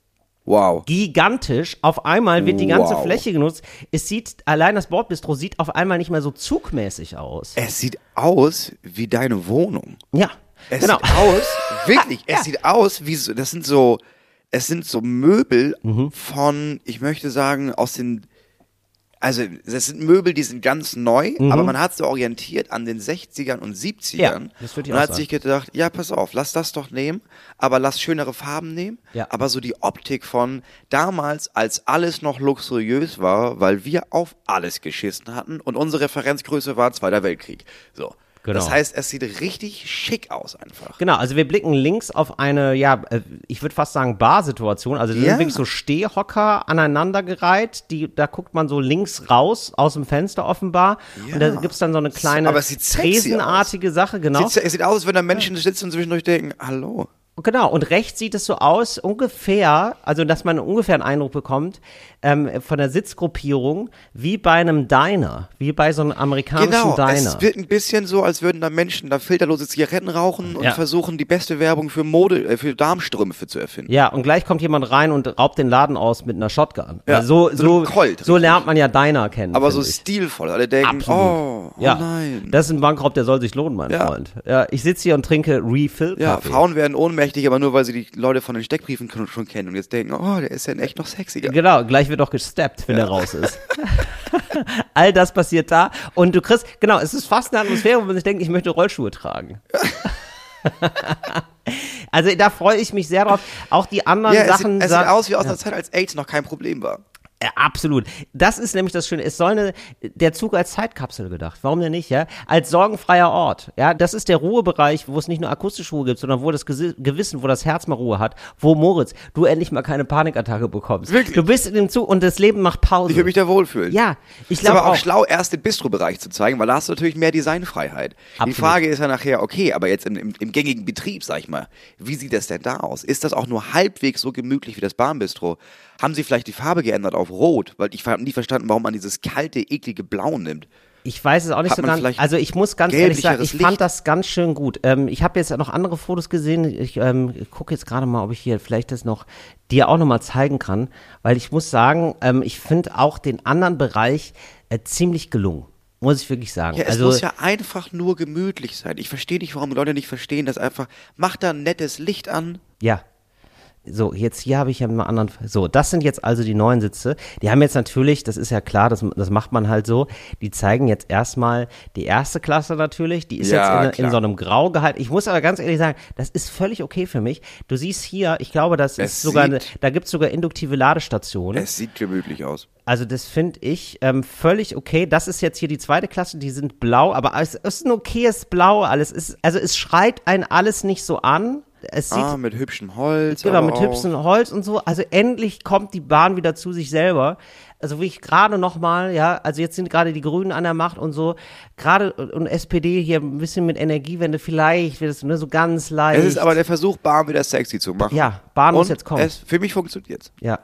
Wow. gigantisch. Auf einmal wird die ganze Wow. Fläche genutzt. Es sieht, allein das Bordbistro sieht auf einmal nicht mehr so zugmäßig aus. Es sieht aus wie deine Wohnung. Ja, Es genau. sieht aus, wirklich, es sieht aus wie so, das sind so, es sind so Möbel Mhm. von, ich möchte sagen, aus den, also das sind Möbel, die sind ganz neu, aber man hat so orientiert an den 60ern und 70ern. Mhm. Ja, das würd ich und auch hat sagen. sich gedacht, ja, pass auf, lass das doch nehmen, aber lass schönere Farben nehmen. Ja. Aber so die Optik von damals, als alles noch luxuriös war, weil wir auf alles geschissen hatten und unsere Referenzgröße war Zweiter Weltkrieg. So. Genau. Das heißt, es sieht richtig schick aus einfach. Genau, also wir blicken links auf eine, ja, äh, ich würde fast sagen Barsituation. Also das Ja. sind wirklich so Stehhocker aneinandergereiht. Die, da guckt man so links raus aus dem Fenster offenbar. Und da gibt's dann so eine kleine aber es sieht sexy Tresenartige Sache, genau. Sieht, es sieht aus, als wenn da Menschen sitzen und zwischendurch denken, hallo. Genau, und rechts sieht es so aus, ungefähr, also dass man ungefähr einen Eindruck bekommt, ähm, von der Sitzgruppierung, wie bei einem Diner, wie bei so einem amerikanischen Genau, Diner. es wird ein bisschen so, als würden da Menschen da filterlose Zigaretten rauchen und Ja. versuchen, die beste Werbung für Mode, äh, für Darmstrümpfe zu erfinden. Ja, und gleich kommt jemand rein und raubt den Laden aus mit einer Shotgun. Ja, Also so, so Colt, so lernt man ja Diner kennen. Aber so ich. stilvoll. Alle denken, Absolut. oh, oh ja, nein. das ist ein Bankraub, der soll sich lohnen, mein Ja. Freund. Ja, ich sitze hier und trinke Refill ja, Kaffee. Frauen werden ohnmächtig, aber nur weil sie die Leute von den Steckbriefen schon kennen und jetzt denken, oh, der ist ja echt noch sexiger. Genau, gleich wird auch gesteppt, wenn er raus ist. All das passiert da und du kriegst, genau, es ist fast eine Atmosphäre, wo man sich denkt, ich möchte Rollschuhe tragen. also da freue ich mich sehr drauf. Auch die anderen Ja, es, Sachen. sieht, es sieht aus wie aus einer Zeit, als AIDS noch kein Problem war. Ja, absolut. Das ist nämlich das Schöne. Es soll eine, der Zug als Zeitkapsel gedacht. Warum denn nicht, ja? Als sorgenfreier Ort. Ja, das ist der Ruhebereich, wo es nicht nur akustische Ruhe gibt, sondern wo das Gewissen, wo das Herz mal Ruhe hat, wo Moritz, du endlich mal keine Panikattacke bekommst. Wirklich? Du bist in dem Zug und das Leben macht Pause. Ich würde mich da wohlfühlen. Ja, ich ist glaube aber auch, auch. schlau, erst den Bistro-Bereich zu zeigen, weil da hast du natürlich mehr Designfreiheit. Die Absolut. Frage ist ja nachher, okay, aber jetzt im, im, im gängigen Betrieb, sag ich mal, wie sieht das denn da aus? Ist das auch nur halbwegs so gemütlich wie das Bahnbistro? Haben sie vielleicht die Farbe geändert auf Rot? Weil ich habe nie verstanden, warum man dieses kalte, eklige Blau nimmt. Ich weiß es auch nicht Hat so ganz. Also ich muss ganz ehrlich sagen, ich gelblicheres fand Licht? das ganz schön gut. Ähm, ich habe jetzt noch andere Fotos gesehen. Ich ähm, gucke jetzt gerade mal, ob ich hier vielleicht das noch dir auch noch mal zeigen kann, weil ich muss sagen, ähm, ich finde auch den anderen Bereich äh, ziemlich gelungen. Muss ich wirklich sagen. Ja, es also muss ja einfach nur gemütlich sein. Ich verstehe nicht, warum Leute nicht verstehen, dass einfach, mach da ein nettes Licht an. Ja. So, jetzt hier habe ich ja einen anderen. So, das sind jetzt also die neuen Sitze. Die haben jetzt natürlich, das ist ja klar, das, das macht man halt so. Die zeigen jetzt erstmal die erste Klasse natürlich. Die ist Ja, jetzt in, in so einem Grau gehalten. Ich muss aber ganz ehrlich sagen, das ist völlig okay für mich. Du siehst hier, ich glaube, das Es ist sogar, eine, da gibt's sogar induktive Ladestationen. Es sieht gemütlich aus. Also das finde ich ähm, völlig okay. Das ist jetzt hier die zweite Klasse, die sind blau, aber es ist ein okayes Blau. Alles ist, also es schreit ein alles nicht so an. Es sieht Ah, mit hübschem Holz. Genau, mit hübschem Holz und so. Also endlich kommt die Bahn wieder zu sich selber. Also wie ich gerade noch mal, ja, also jetzt sind gerade die Grünen an der Macht und so, gerade und SPD hier ein bisschen mit Energiewende, vielleicht wird es ne, so ganz leicht. Es ist aber der Versuch, Bahn wieder sexy zu machen. Ja, Bahn muss Und jetzt kommen. Es, für mich funktioniert Ja.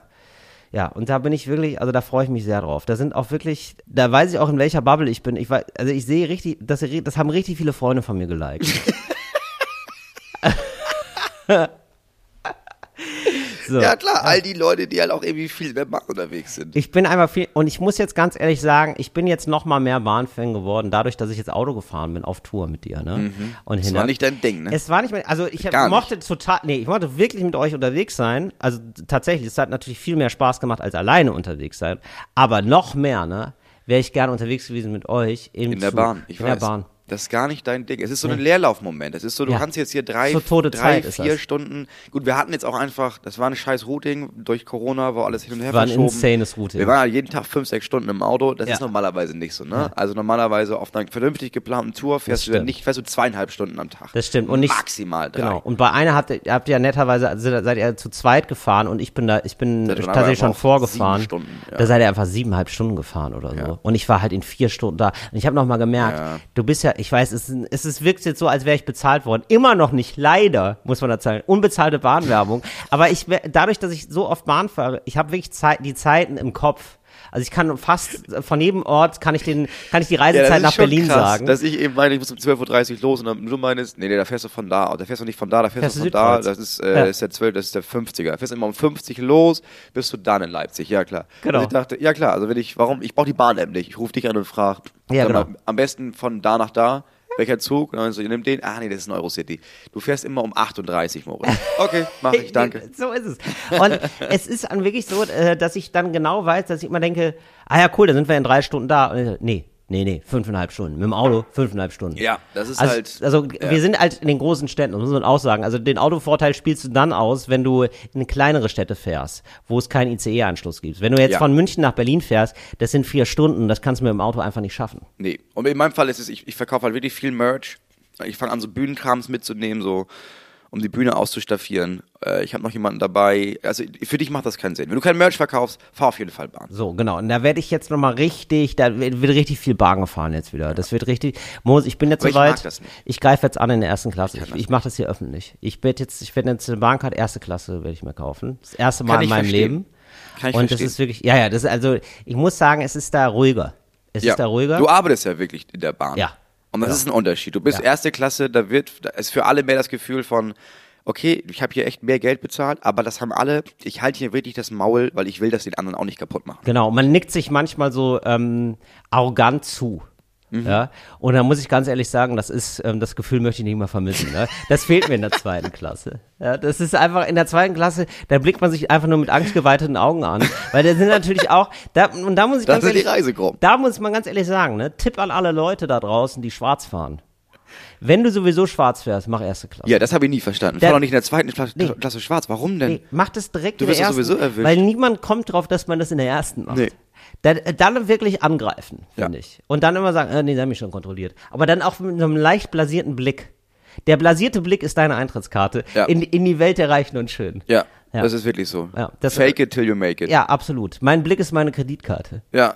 Ja, und da bin ich wirklich, also da freue ich mich sehr drauf. Da sind auch wirklich, da weiß ich auch, in welcher Bubble ich bin. Ich weiß, also ich sehe richtig, das, das haben richtig viele Freunde von mir geliked. so. Ja klar, all die Leute, die halt auch irgendwie viel mehr Bahn unterwegs sind. Ich bin einfach viel, und ich muss jetzt ganz ehrlich sagen, ich bin jetzt noch mal mehr Bahnfan geworden, dadurch, dass ich jetzt Auto gefahren bin auf Tour mit dir, ne? Und Mhm. Das hin- war nicht dein Ding, ne? Es war nicht mehr, also ich hab, mochte total, nee, ich wollte wirklich mit euch unterwegs sein. Also tatsächlich, es hat natürlich viel mehr Spaß gemacht als alleine unterwegs sein. Aber noch mehr, ne, wäre ich gerne unterwegs gewesen mit euch im In der Zug, Bahn, ich in weiß. der Bahn. Das ist gar nicht dein Ding. Es ist so ein Leerlaufmoment. Es ist so, du Ja. kannst jetzt hier drei, So drei vier. Stunden. Gut, wir hatten jetzt auch einfach, das war ein scheiß Routing. Durch Corona war alles hin und her War ein verschoben. insanes Routing. Wir waren ja jeden Tag fünf, sechs Stunden im Auto. Das Ja. ist normalerweise nicht so, ne? Also normalerweise auf einer vernünftig geplanten Tour fährst du ja nicht, fährst du zweieinhalb Stunden am Tag. Das stimmt. Und nicht, Maximal drei. Genau. Und bei einer habt ihr, habt ihr ja netterweise, also seid ihr zu zweit gefahren und ich bin da, ich bin tatsächlich schon vorgefahren. Stunden, ja. Da seid ihr einfach siebeneinhalb Stunden gefahren oder so. Ja. Und ich war halt in vier Stunden da. Und ich habe noch mal gemerkt, Ja. du bist ja, ich weiß, es, es ist, wirkt jetzt so, als wäre ich bezahlt worden. Immer noch nicht, leider, muss man da sagen. Unbezahlte Bahnwerbung. Aber ich, dadurch, dass ich so oft Bahn fahre, ich habe wirklich Zeit, die Zeiten im Kopf. Also ich kann fast von jedem Ort kann ich den, kann ich die Ja, Reisezeit ist nach Berlin krass, sagen. Dass ich eben meine, ich muss um 12.30 Uhr los und dann du meinst, nee, nee, da fährst du von da, da fährst du nicht von da, da fährst, Fährst du von da, südwärts. das ist, äh, Ja. ist der 12, das ist der 50er. Da fährst du immer um 50 los, bist du dann in Leipzig, ja klar. Genau. Also ich dachte, ja klar, also wenn ich, warum, ich brauche die Bahn-App nicht, ich rufe dich an und frage, Ja, genau. am besten von da nach da, welcher Zug? Und dann so, ihr nehmt den, ah nee, das ist ein Eurocity. Du fährst immer um 38, Moritz. Okay, mach ich, danke. So ist es. Und es ist dann wirklich so, äh, dass ich dann genau weiß, dass ich immer denke, ah ja, cool, dann sind wir in drei Stunden da. Und nee, nee, nee, fünfeinhalb Stunden. Mit dem Auto fünfeinhalb Stunden. Ja, das ist also, halt- Also ja. wir sind halt in den großen Städten, das muss man auch sagen. Also den Autovorteil spielst du dann aus, wenn du in kleinere Städte fährst, wo es keinen ICE-Anschluss gibt. Wenn du jetzt Ja. von München nach Berlin fährst, das sind vier Stunden, das kannst du mit dem Auto einfach nicht schaffen. Nee. Und in meinem Fall ist es, ich, ich verkaufe halt wirklich viel Merch. Ich fange an, so Bühnenkrams mitzunehmen, so um die Bühne auszustaffieren. Äh, ich habe noch jemanden dabei. Also für dich macht das keinen Sinn. Wenn du kein Merch verkaufst, fahr auf jeden Fall Bahn. So, genau. Und da werde ich jetzt nochmal richtig, da wird richtig viel Bahn gefahren jetzt wieder. Das wird richtig. Mos, ich bin jetzt ich soweit. das nicht. Ich greife jetzt an in der ersten Klasse. Ich, das ich mache das hier öffentlich. Ich werde jetzt, ich werde jetzt eine Bahncard erste Klasse werde ich mir kaufen. Das erste Mal Kann in ich meinem verstehen. Leben. Kann ich Und das verstehen. ist wirklich, ja, ja, das ist also, ich muss sagen, es ist da ruhiger. Es ist da ruhiger. Du arbeitest ja wirklich in der Bahn. Ja. Und das Ja. ist ein Unterschied. Du bist Ja. erste Klasse, da wird, da ist für alle mehr das Gefühl von, okay, ich habe hier echt mehr Geld bezahlt, aber das haben alle, ich halte hier wirklich das Maul, weil ich will das den anderen auch nicht kaputt machen. Genau, man nickt sich manchmal so ähm, arrogant zu. Mhm. Ja, und da muss ich ganz ehrlich sagen, das ist, ähm, das Gefühl möchte ich nicht mehr vermissen. Ne? Das fehlt mir in der zweiten Klasse. Ja, das ist einfach in der zweiten Klasse, da blickt man sich einfach nur mit angstgeweiteten Augen an. Weil da sind natürlich auch, da, und da muss ich Das ganz die ehrlich, Reisegruppen. da muss man ganz ehrlich sagen, ne? Tipp an alle Leute da draußen, die schwarz fahren. Wenn du sowieso schwarz fährst, mach erste Klasse. Ja, das habe ich nie verstanden. Der- Fahr doch nicht in der zweiten Klasse, Nee. Klasse schwarz. Warum denn? Nee, mach das direkt Du in der wirst doch ersten, sowieso erwischt. weil niemand kommt drauf, dass man das in der ersten macht. Nee. Da, dann wirklich angreifen, Ja. finde ich. Und dann immer sagen, äh, nee, der hat mich schon kontrolliert. Aber dann auch mit einem leicht blasierten Blick. Der blasierte Blick ist deine Eintrittskarte Ja. in, in die Welt der Reichen und Schönen. Ja, Ja. das ist wirklich so. Ja, das- Fake it till you make it. Ja, absolut. Mein Blick ist meine Kreditkarte. Ja.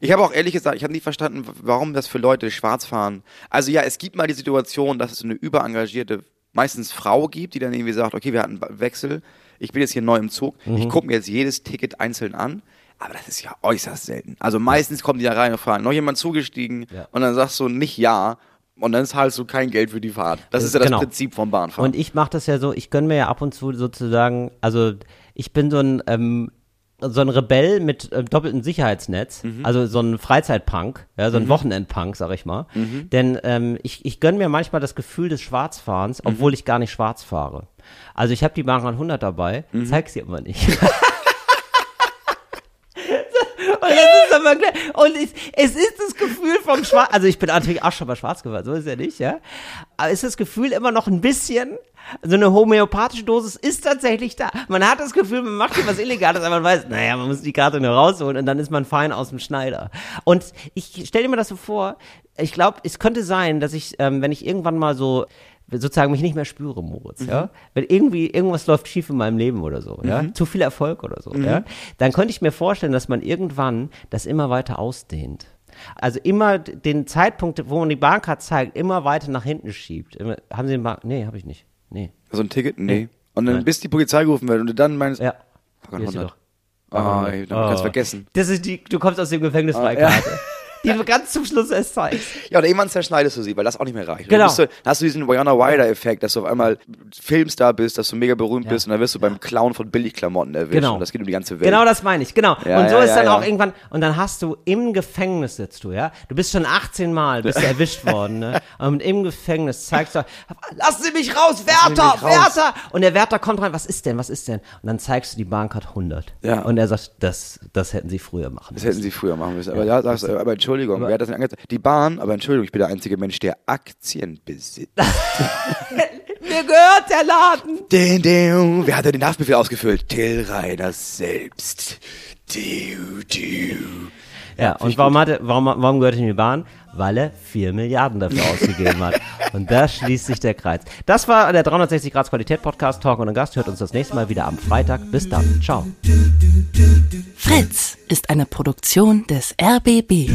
Ich habe auch ehrlich gesagt, ich habe nie verstanden, warum das für Leute schwarz fahren. Also ja, es gibt mal die Situation, dass es eine überengagierte, meistens Frau gibt, die dann irgendwie sagt, okay, wir hatten einen Wechsel, ich bin jetzt hier neu im Zug, Mhm. ich gucke mir jetzt jedes Ticket einzeln an. Aber das ist ja äußerst selten. Also meistens kommen die da rein und fragen, noch jemand zugestiegen? Ja. Und dann sagst du nicht ja. Und dann zahlst du kein Geld für die Fahrt. Das ist ja das Genau. Prinzip vom Bahnfahren. Und ich mache das ja so, ich gönn mir ja ab und zu sozusagen, also ich bin so ein, ähm, so ein Rebell mit äh, doppeltem Sicherheitsnetz, Mhm. also so ein Freizeitpunk, ja, so ein Wochenendpunk, sag ich mal. Mhm. Denn ähm, ich, ich gönn mir manchmal das Gefühl des Schwarzfahrens, Mhm. obwohl ich gar nicht schwarz fahre. Also ich habe die Bahn 100 dabei, Mhm. zeig sie aber nicht. Und, das ist aber klar. und es, es ist das Gefühl vom Schwarz, also ich bin natürlich auch schon mal schwarz geworden, so ist ja nicht, ja. Aber ist das Gefühl immer noch ein bisschen, so eine homöopathische Dosis ist tatsächlich da. Man hat das Gefühl, man macht hier was Illegales, aber man weiß, naja, man muss die Karte nur rausholen und dann ist man fein aus dem Schneider. Und ich stelle mir das so vor, ich glaube, es könnte sein, dass ich, ähm, wenn ich irgendwann mal so sozusagen mich nicht mehr spüre, Moritz, Mhm. ja, wenn irgendwie irgendwas läuft schief in meinem Leben oder so, ja, zu viel Erfolg oder so, Mhm. ja, dann könnte ich mir vorstellen, dass man irgendwann das immer weiter ausdehnt. Also immer den Zeitpunkt, wo man die Bahncard zeigt, immer weiter nach hinten schiebt. Immer, haben Sie den Bahn? Nee, habe ich nicht. Nee. So ein Ticket? Nee. Nee. Und dann Nein. bis die Polizei gerufen wird und du dann meinst, Ja. Fuck, Hier ist sie 100. doch. ah, ey, dann kannst du vergessen. Das ist die, du kommst aus dem Gefängnis Ah, Freikarte. Die du ganz zum Schluss erst zeigst. Ja, oder irgendwann zerschneidest du sie, weil das auch nicht mehr reicht. Genau. Dann, du, dann hast du diesen Winona Ryder-Effekt, dass du auf einmal Filmstar bist, dass du mega berühmt bist und dann wirst du beim Klauen von Billigklamotten erwischt. Genau. Und das geht um die ganze Welt. Genau das meine ich, genau. Ja, und so ja, ist ja, dann ja. auch irgendwann, und dann hast du im Gefängnis sitzt du, ja. Du bist schon 18 Mal, bist du erwischt worden, ne? Und im Gefängnis zeigst du, lassen Sie mich raus, Wärter, mich raus. Wärter! Und der Wärter kommt rein, was ist denn, was ist denn? Und dann zeigst du die Bahncard 100. Ja. Und er sagt, das, das hätten Sie früher machen Das hätten sie früher machen müssen. Aber ja, sagst, du, aber Entschuldigung, wer hat das denn angezeigt? Die Bahn, aber Entschuldigung, ich bin der einzige Mensch, der Aktien besitzt. Mir gehört der Laden! Den, den, wer hat denn den Haftbefehl ausgefüllt? Till Reiners selbst. Du, du. Ja, und warum, hatte, warum, warum gehört er in die Bahn? Weil er 4 Milliarden dafür ausgegeben hat. Und da schließt sich der Kreis. Das war der 360 Grad Qualität Podcast Talk und ein Gast. Hört uns das nächste Mal wieder am Freitag. Bis dann. Ciao. Fritz ist eine Produktion des RBB.